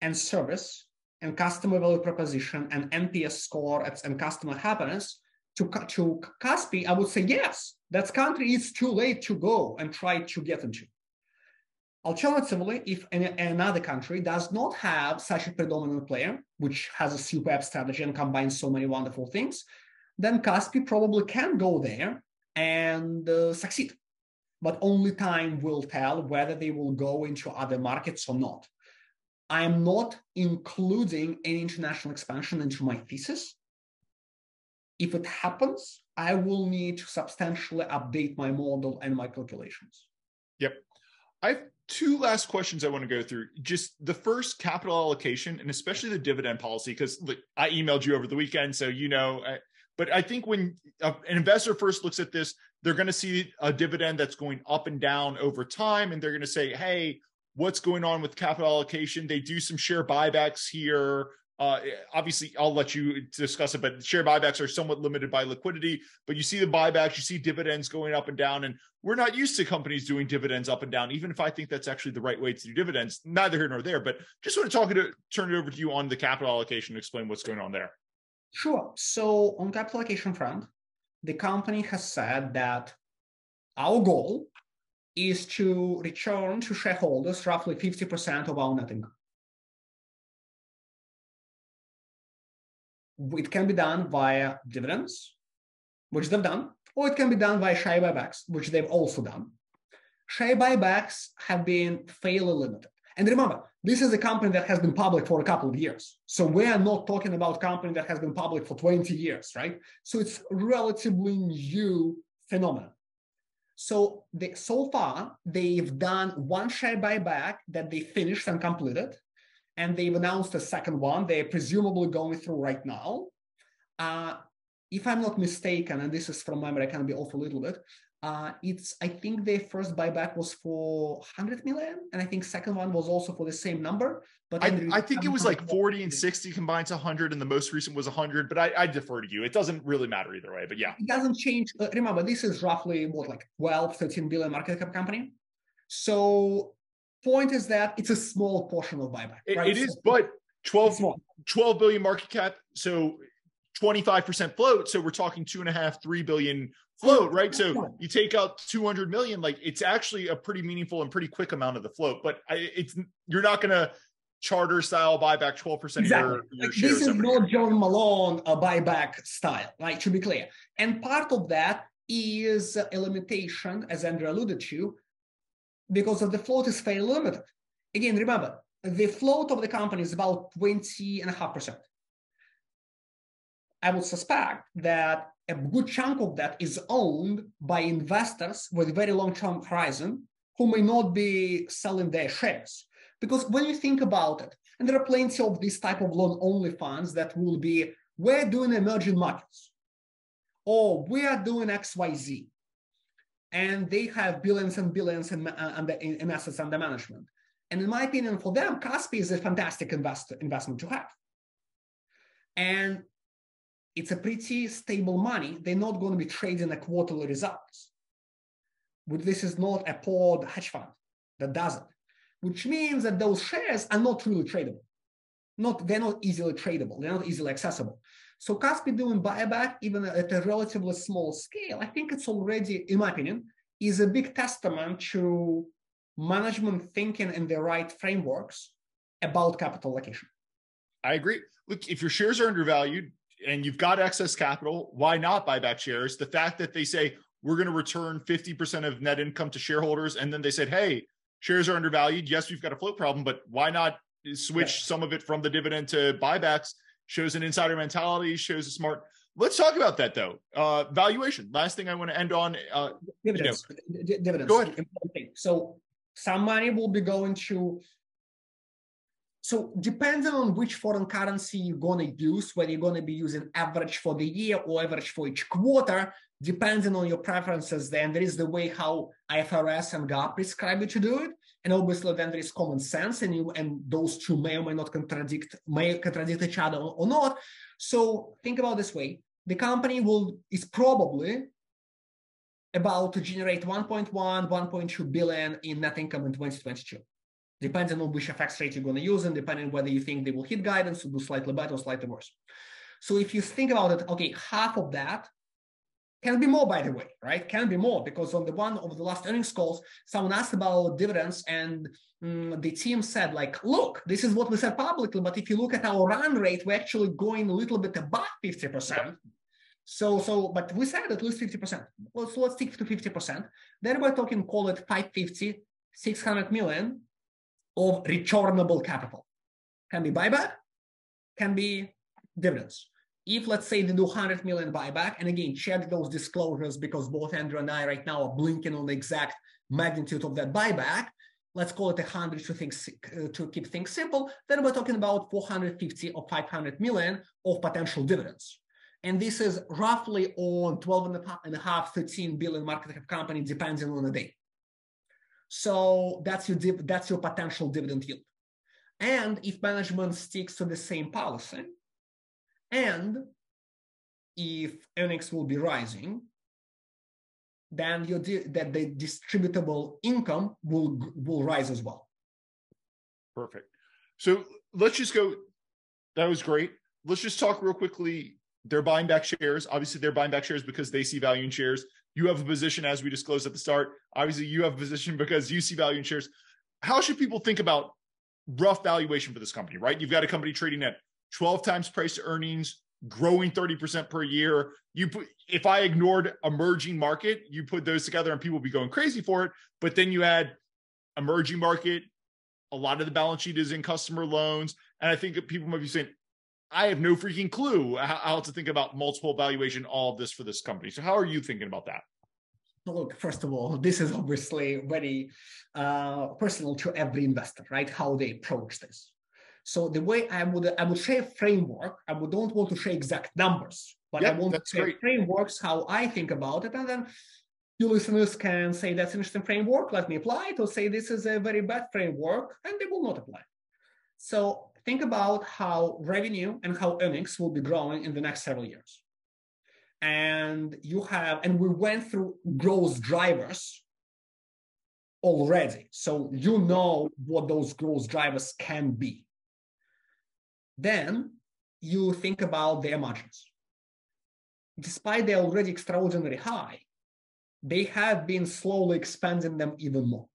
and service and customer value proposition and NPS score and customer happiness, to, to Kaspi, I would say yes, that country is too late to go and try to get into. Alternatively, if any, another country does not have such a predominant player, which has a super app strategy and combines so many wonderful things, then Kaspi probably can go there and uh, succeed. But only time will tell whether they will go into other markets or not. I'm not including any international expansion into my thesis if it happens, I will need to substantially update my model and my calculations. Yep. I have two last questions I want to go through. Just the first capital allocation and especially the dividend policy, because I emailed you over the weekend, so you know. But I think when uh, an investor first looks at this, they're going to see a dividend that's going up and down over time, and they're going to say, "Hey, what's going on with capital allocation?" They do some share buybacks here. Uh, obviously, I'll let you discuss it, but share buybacks are somewhat limited by liquidity. But you see the buybacks, you see dividends going up and down, and we're not used to companies doing dividends up and down. Even if I think that's actually the right way to do dividends, neither here nor there. But just want to talk to turn it over to you on the capital allocation and explain what's going on there. Sure. So on capital allocation front, the company has said that our goal is to return to shareholders roughly 50% of our net income. It can be done via dividends, which they've done, or it can be done via share buybacks, which they've also done. Share buybacks have been fairly limited. And remember, this is a company that has been public for a couple of years. So we are not talking about a company that has been public for 20 years, right? So it's relatively new phenomenon. So they, so far, they've done one share buyback that they finished and completed and they've announced a second one. They're presumably going through right now. Uh, if I'm not mistaken, and this is from memory, I can be off a little bit. Uh, it's I think their first buyback was for 100 million, and I think second one was also for the same number. But I, I think it was like 40 and 60 combined to 100, and the most recent was 100. But I, I, defer to you. It doesn't really matter either way. But yeah, it doesn't change. Uh, remember, this is roughly what like 12, 13 billion market cap company. So point is that it's a small portion of buyback. Right? It, it is, so, but 12, 12 billion market cap. So 25% float. So we're talking two and a half, three billion float, right? So you take out 200 million, like it's actually a pretty meaningful and pretty quick amount of the float, but it's, you're not going to charter style buyback 12% exactly. your, your like This is not John Malone a buyback style, right? To be clear. And part of that is a limitation, as Andrew alluded to, because the float is fairly limited. Again, remember, the float of the company is about 20.5%. I would suspect that a good chunk of that is owned by investors with very long-term horizon who may not be selling their shares. Because when you think about it, and there are plenty of these type of long-only funds that will be, we're doing emerging markets, or we are doing XYZ and they have billions and billions in, uh, in, assets under management. And in my opinion, for them, Kaspi is a fantastic invest, investment to have. And it's a pretty stable money. They're not going to be trading a quarterly results. But this is not a pod hedge fund that does it, which means that those shares are not really tradable. Not they're not easily tradable. They're not easily accessible. So Kaspi doing buyback, even at a relatively small scale, I think it's already, in my opinion, is a big testament to management thinking in the right frameworks about capital allocation. I agree. Look, if your shares are undervalued and you've got excess capital, why not buy back shares? The fact that they say we're going to return 50% of net income to shareholders, and then they said, hey, shares are undervalued. Yes, we've got a float problem, but why not switch some of it from the dividend to buybacks? Shows an insider mentality, shows a smart. Let's talk about that though. Uh, valuation. Last thing I want to end on. Uh, dividends. You know. D- dividends. Go ahead. So some money will be going to. So depending on which foreign currency you're going to use, whether you're going to be using average for the year or average for each quarter, depending on your preferences, then there is the way how IFRS and GAAP prescribe you to do it. And obviously, then there is common sense, and you and those two may or may not contradict may contradict each other or not. So think about this way: the company will is probably about to generate 1.1, 1.2 billion in net income in 2022, depending on which FX rate you're going to use, and depending whether you think they will hit guidance or do slightly better or slightly worse. So if you think about it, okay, half of that can be more, by the way, right? Can be more because on the one of the last earnings calls, someone asked about dividends, and um, the team said, like, look, this is what we said publicly, but if you look at our run rate, we're actually going a little bit above 50%. So, so, but we said at least 50%. Well, so let's stick to 50%. Then we're talking, call it 550, 600 million of returnable capital. Can be buyback, can be dividends. If let's say they do 100 million buyback, and again, check those disclosures because both Andrew and I right now are blinking on the exact magnitude of that buyback. Let's call it 100 to, think, uh, to keep things simple. Then we're talking about 450 or 500 million of potential dividends. And this is roughly on 12 and a half, 13 billion market cap company, depending on the day. So that's your, that's your potential dividend yield. And if management sticks to the same policy, and if earnings will be rising, then your that the distributable income will will rise as well. Perfect. So let's just go. That was great. Let's just talk real quickly. They're buying back shares. Obviously, they're buying back shares because they see value in shares. You have a position, as we disclosed at the start. Obviously, you have a position [LAUGHS] because you see value in shares. How should people think about rough valuation for this company? Right, you've got a company trading at 12 times price to earnings, growing 30% per year. You put if I ignored emerging market, you put those together and people would be going crazy for it. But then you add emerging market, a lot of the balance sheet is in customer loans. And I think people might be saying, I have no freaking clue how, to think about multiple valuation, all of this for this company. So how are you thinking about that? look first of all this is obviously very uh, personal to every investor right how they approach this so the way I would I would share framework, I would don't want to share exact numbers, but yep, I want to share great. frameworks how I think about it, and then you listeners can say that's an interesting framework. Let me apply it, or say this is a very bad framework, and they will not apply. So think about how revenue and how earnings will be growing in the next several years. And you have, and we went through growth drivers already. So you know what those growth drivers can be. Then you think about their margins. Despite they're already extraordinarily high, they have been slowly expanding them even more.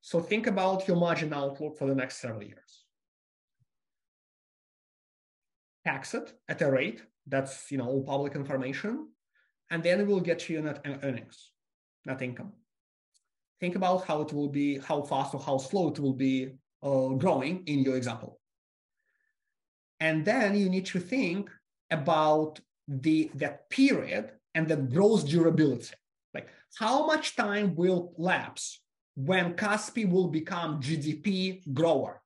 So think about your margin outlook for the next several years. Tax it at a rate that's you know all public information, and then it will get to you net earnings, net income. Think about how it will be, how fast or how slow it will be uh, growing in your example. And then you need to think about the that period and the growth durability. Like how much time will lapse when Kaspi will become GDP grower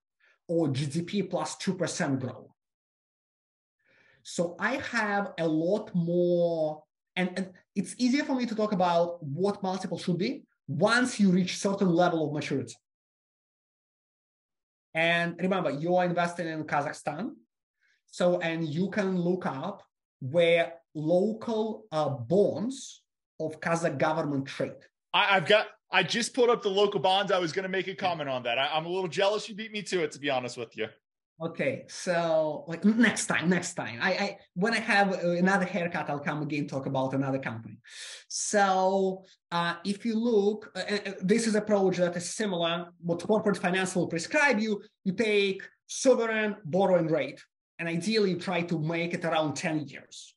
or GDP plus 2% grower? So I have a lot more, and, and it's easier for me to talk about what multiple should be once you reach certain level of maturity. And remember, you are investing in Kazakhstan. So, and you can look up where local uh, bonds of Kazakh government trade. I, have got, I just pulled up the local bonds. I was going to make a comment on that. I, am a little jealous you beat me to it, to be honest with you. Okay, so like next time, next time, I, I when I have another haircut, I'll come again talk about another company. So uh, if you look, uh, uh this is approach that is similar. What corporate finance will prescribe you, you take sovereign borrowing rate, and ideally try to make it around 10 years.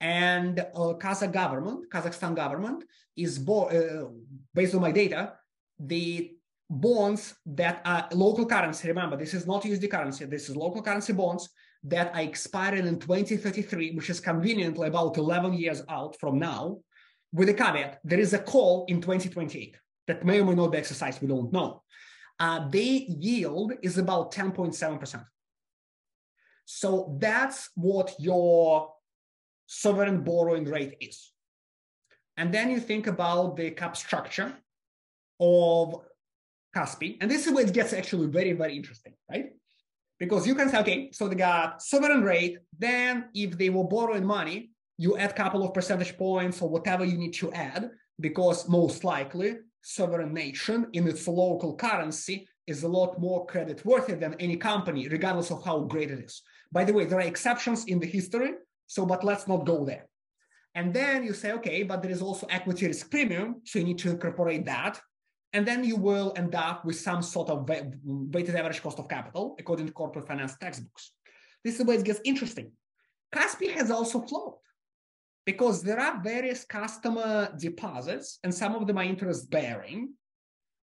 And uh, Kazakh government, Kazakhstan government is bo- uh, based on my data, the bonds that are local currency. Remember, this is not USD currency. This is local currency bonds that are expiring in 2033, which is conveniently about 11 years out from now. With a caveat, there is a call in 2028 that may or may not be exercised. We don't know. Uh, the yield is about 10.7 percent. So that's what your sovereign borrowing rate is. And then you think about the cap structure of Kaspi. And this is where it gets actually very, very interesting, right? Because you can say, okay, so they got sovereign rate. Then if they were borrowing money, you add a couple of percentage points or whatever you need to add, because most likely sovereign nation in its local currency is a lot more credit worthy than any company, regardless of how great it is. By the way, there are exceptions in the history, so but let's not go there. And then you say, okay, but there is also equity risk premium, so you need to incorporate that. And then you will end up with some sort of weighted average cost of capital according to corporate finance textbooks. This is where it gets interesting. Kaspi has also flowed because there are various customer deposits, and some of them are interest bearing,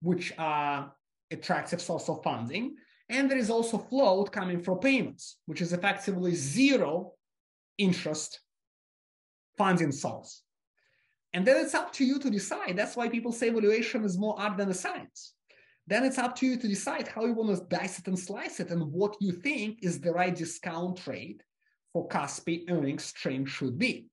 which are attractive source of funding. And there is also float coming from payments, which is effectively zero interest funds funding source. And then it's up to you to decide. That's why people say valuation is more art than a science. Then it's up to you to decide how you want to dice it and slice it and what you think is the right discount rate for Kaspi earnings stream should be,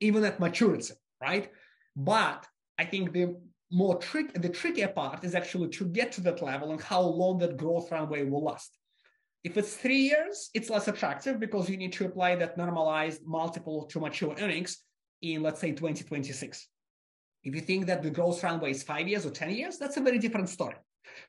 even at maturity, right? But I think the more trick, the trickier part is actually to get to that level and how long that growth runway will last. If it's three years, it's less attractive because you need to apply that normalized multiple to mature earnings in, let's say, 2026. If you think that the growth runway is five years or 10 years, that's a very different story.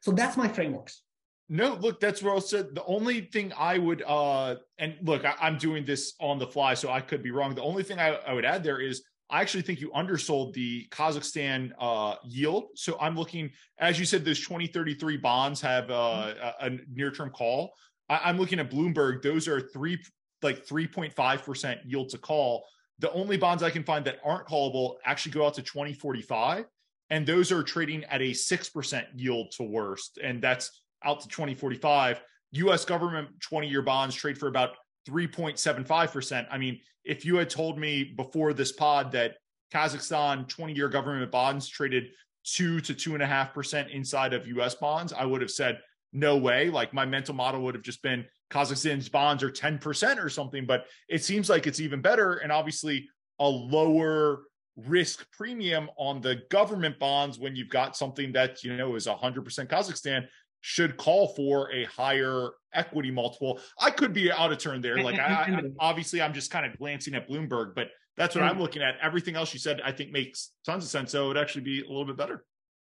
So that's my frameworks. No, look, that's I said. The only thing I would, uh, and look, I, am doing this on the fly, so I could be wrong. The only thing I, I would add there is I actually think you undersold the Kazakhstan uh, yield. So I'm looking, as you said, those 2033 bonds have uh, a, a near term call. I, am looking at Bloomberg; those are three, like 3.5 percent yield to call. The only bonds I can find that aren't callable actually go out to 2045, and those are trading at a six percent yield to worst, and that's out to 2045. U.S. government 20-year bonds trade for about 3.75%. I mean, if you had told me before this pod that Kazakhstan 20-year government bonds traded two to two and a half percent inside of US bonds, I would have said, no way. Like my mental model would have just been Kazakhstan's bonds are 10% or something, but it seems like it's even better. And obviously a lower risk premium on the government bonds when you've got something that, you know, is 100% Kazakhstan should call for a higher equity multiple. I could be out of turn there. Like, [LAUGHS] I, I, obviously, I'm just kind of glancing at Bloomberg, but that's what I'm looking at. Everything else you said, I think makes tons of sense. So it would actually be a little bit better.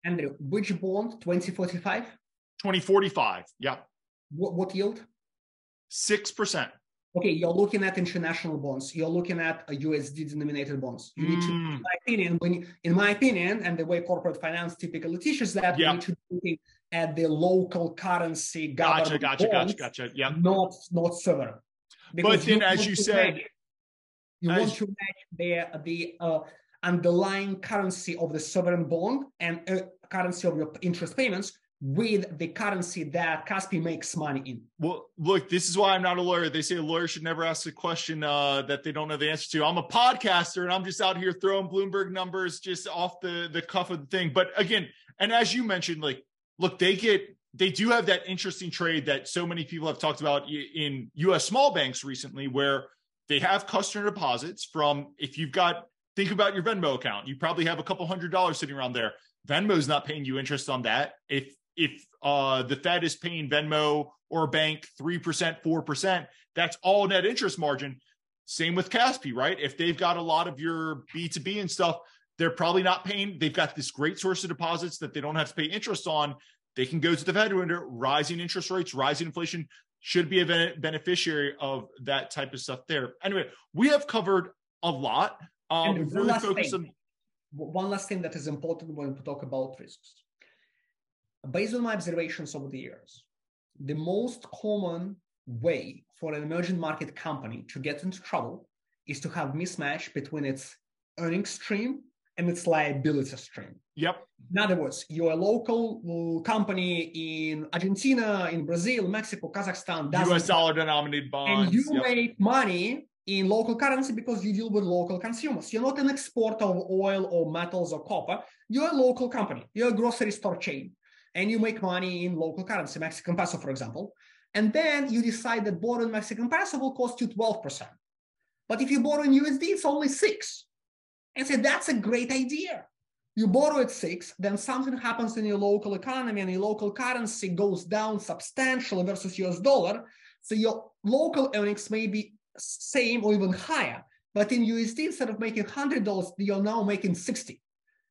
Andrew, which bond? 2045? 2045. Yeah. What, what yield? 6%. Okay, you're looking at international bonds. You're looking at USD denominated bonds. You need to, in hmm. my opinion, when you, in my opinion, and the way corporate finance typically teaches that, yeah. you need to at the local currency government gotcha, gotcha, bonds, gotcha, gotcha. Yeah. Not not sovereign. Because but then, as you said, match, you want to match the the uh, underlying currency of the sovereign bond and uh, currency of your interest payments with the currency that Kaspi makes money in. Well, look, this is why I'm not a lawyer. They say a lawyer should never ask a question uh, that they don't know the answer to. I'm a podcaster and I'm just out here throwing Bloomberg numbers just off the, the cuff of the thing. But again, and as you mentioned, like look, they get they do have that interesting trade that so many people have talked about in US small banks recently where they have customer deposits from if you've got think about your Venmo account, you probably have a couple hundred dollars sitting around there. Venmo's not paying you interest on that. If if uh, the Fed is paying Venmo or bank 3%, 4%, that's all net interest margin. Same with Kaspi, right? If they've got a lot of your B2B and stuff, they're probably not paying. They've got this great source of deposits that they don't have to pay interest on. They can go to the Fed under rising interest rates, rising inflation should be a beneficiary of that type of stuff there. Anyway, we have covered a lot. Um, and one, last thing, on... one last thing that is important when we talk about risks. Based on my observations over the years, the most common way for an emerging market company to get into trouble is to have mismatch between its earnings stream and its liability stream. Yep. In other words, you're a local mm, company in Argentina, in Brazil, Mexico, Kazakhstan, that's US dollar denominated bonds. And you yep. make money in local currency because you deal with local consumers. You're not an exporter of oil or metals or copper. You're a local company. You're a grocery store chain. And you make money in local currency, Mexican peso, for example. And then you decide that borrowing Mexican peso will cost you 12%. But if you borrow in USD, it's only six and say that's a great idea. You borrow at six, then something happens in your local economy and your local currency goes down substantially versus US dollar. So your local earnings may be same or even higher. But in USD, instead of making $100, you're now making 60.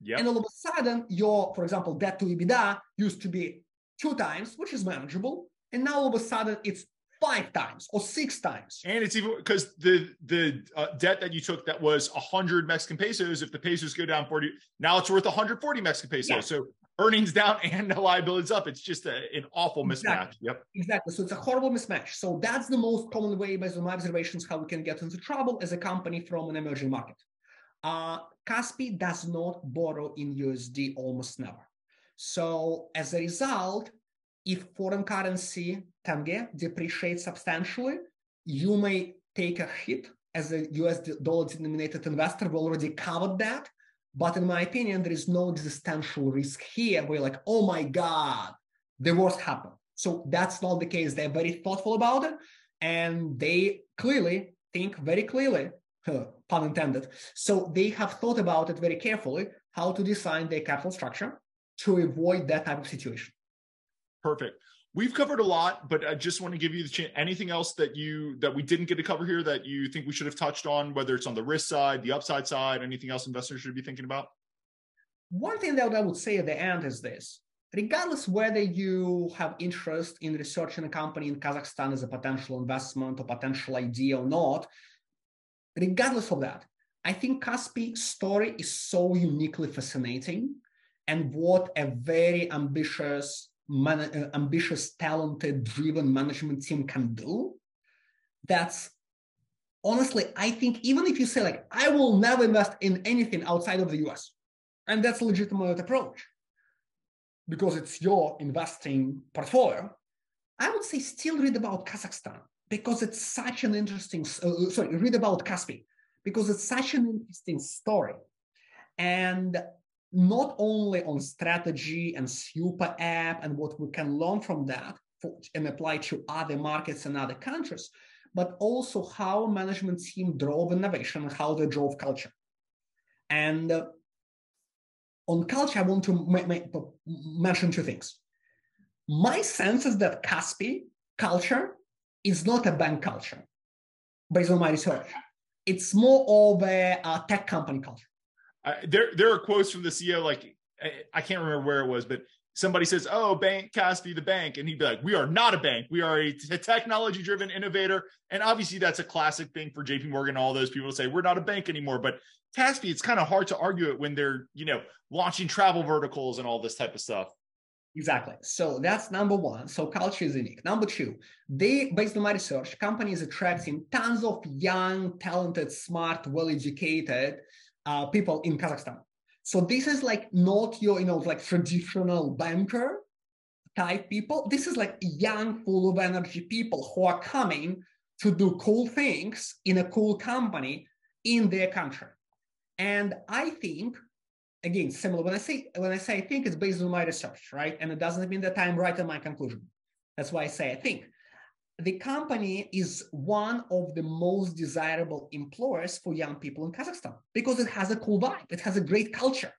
Yep. And all of a sudden, your, for example, debt to EBITDA used to be two times, which is manageable. And now all of a sudden it's five times or six times. And it's even because the the uh, debt that you took that was 100 Mexican pesos, if the pesos go down 40, now it's worth 140 Mexican pesos. Yeah. So earnings down and the liabilities up. It's just a, an awful mismatch. Exactly. Yep. Exactly. So it's a horrible mismatch. So that's the most common way, based on my observations, how we can get into trouble as a company from an emerging market. Uh, Kaspi does not borrow in USD almost never. So as a result, if foreign currency tenge depreciates substantially, you may take a hit as a US dollar denominated investor. We already covered that. But in my opinion, there is no existential risk here. We're like, oh my God, the worst happened. So that's not the case. They're very thoughtful about it. And they clearly think very clearly, pun intended. So they have thought about it very carefully, how to design their capital structure to avoid that type of situation. Perfect. We've covered a lot, but I just want to give you the chance. Anything else that you that we didn't get to cover here that you think we should have touched on, whether it's on the risk side, the upside side, anything else investors should be thinking about? One thing that I would say at the end is this: regardless whether you have interest in researching a company in Kazakhstan as a potential investment or potential idea or not, regardless of that, I think Kaspi story is so uniquely fascinating and what a very ambitious man, uh, ambitious, talented, driven management team can do, that's honestly, I think even if you say like, I will never invest in anything outside of the US, and that's a legitimate approach because it's your investing portfolio, I would say still read about Kazakhstan because it's such an interesting, uh, sorry, read about Kaspi because it's such an interesting story. And not only on strategy and super app and what we can learn from that for, and apply to other markets and other countries, but also how management team drove innovation how they drove culture. And uh, on culture, I want to mention two things. My sense is that Kaspi culture is not a bank culture, based on my research. It's more of a, a tech company culture there there are quotes from the CEO like I, I, can't remember where it was, but somebody says, "Oh, Bank Kaspi, the bank," and he'd be like, "We are not a bank. We are a, technology-driven innovator." And obviously, that's a classic thing for J.P. Morgan. All those people to say we're not a bank anymore. But Kaspi, it's kind of hard to argue it when they're you know launching travel verticals and all this type of stuff. Exactly. So that's number one. So culture is unique. Number two, they, based on my research, companies attracting tons of young, talented, smart, well-educated uh, people in Kazakhstan. So this is like not your, you know, like traditional banker type people. This is like young, full of energy people who are coming to do cool things in a cool company in their country. And I think, again, similar when I say when I say I think it's based on my research, right? And it doesn't mean that I'm right in my conclusion. That's why I say I think the company is one of the most desirable employers for young people in Kazakhstan because it has a cool vibe, it has a great culture,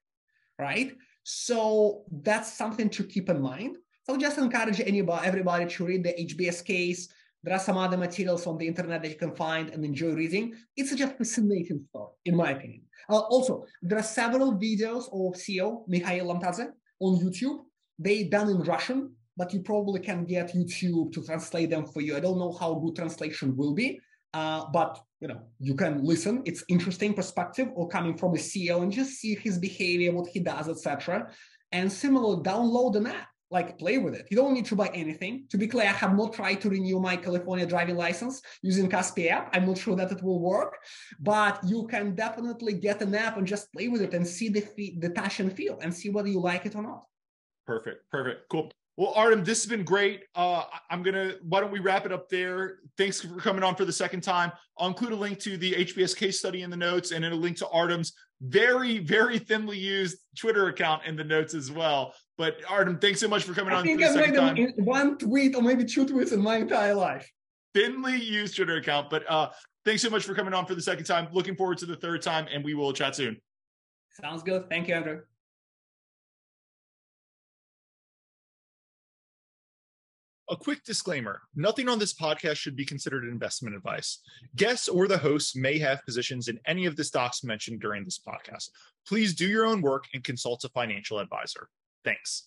right? So that's something to keep in mind. So just encourage anybody, everybody to read the HBS case. There are some other materials on the internet that you can find and enjoy reading. It's just a fascinating story, in my opinion. Uh, also, there are several videos of CEO Mikhail Lomtadze on YouTube. They done in Russian but you probably can get YouTube to translate them for you. I don't know how good translation will be, uh, but you know you can listen. It's interesting perspective or coming from a CEO and just see his behavior, what he does, etc. And similar, download an app, like play with it. You don't need to buy anything. To be clear, I have not tried to renew my California driving license using Kaspi app. I'm not sure that it will work, but you can definitely get an app and just play with it and see the the touch and feel and see whether you like it or not. Perfect. Perfect. Cool. Well, Artem, this has been great. Uh, I'm gonna. Why don't we wrap it up there? Thanks for coming on for the second time. I'll include a link to the HBS case study in the notes, and then a link to Artem's very, very thinly used Twitter account in the notes as well. But Artem, thanks so much for coming I on. I think I made time. one tweet or maybe two tweets in my entire life. Thinly used Twitter account, but uh, thanks so much for coming on for the second time. Looking forward to the third time, and we will chat soon. Sounds good. Thank you, Andrew. A quick disclaimer nothing on this podcast should be considered investment advice. Guests or the hosts may have positions in any of the stocks mentioned during this podcast. Please do your own work and consult a financial advisor. Thanks.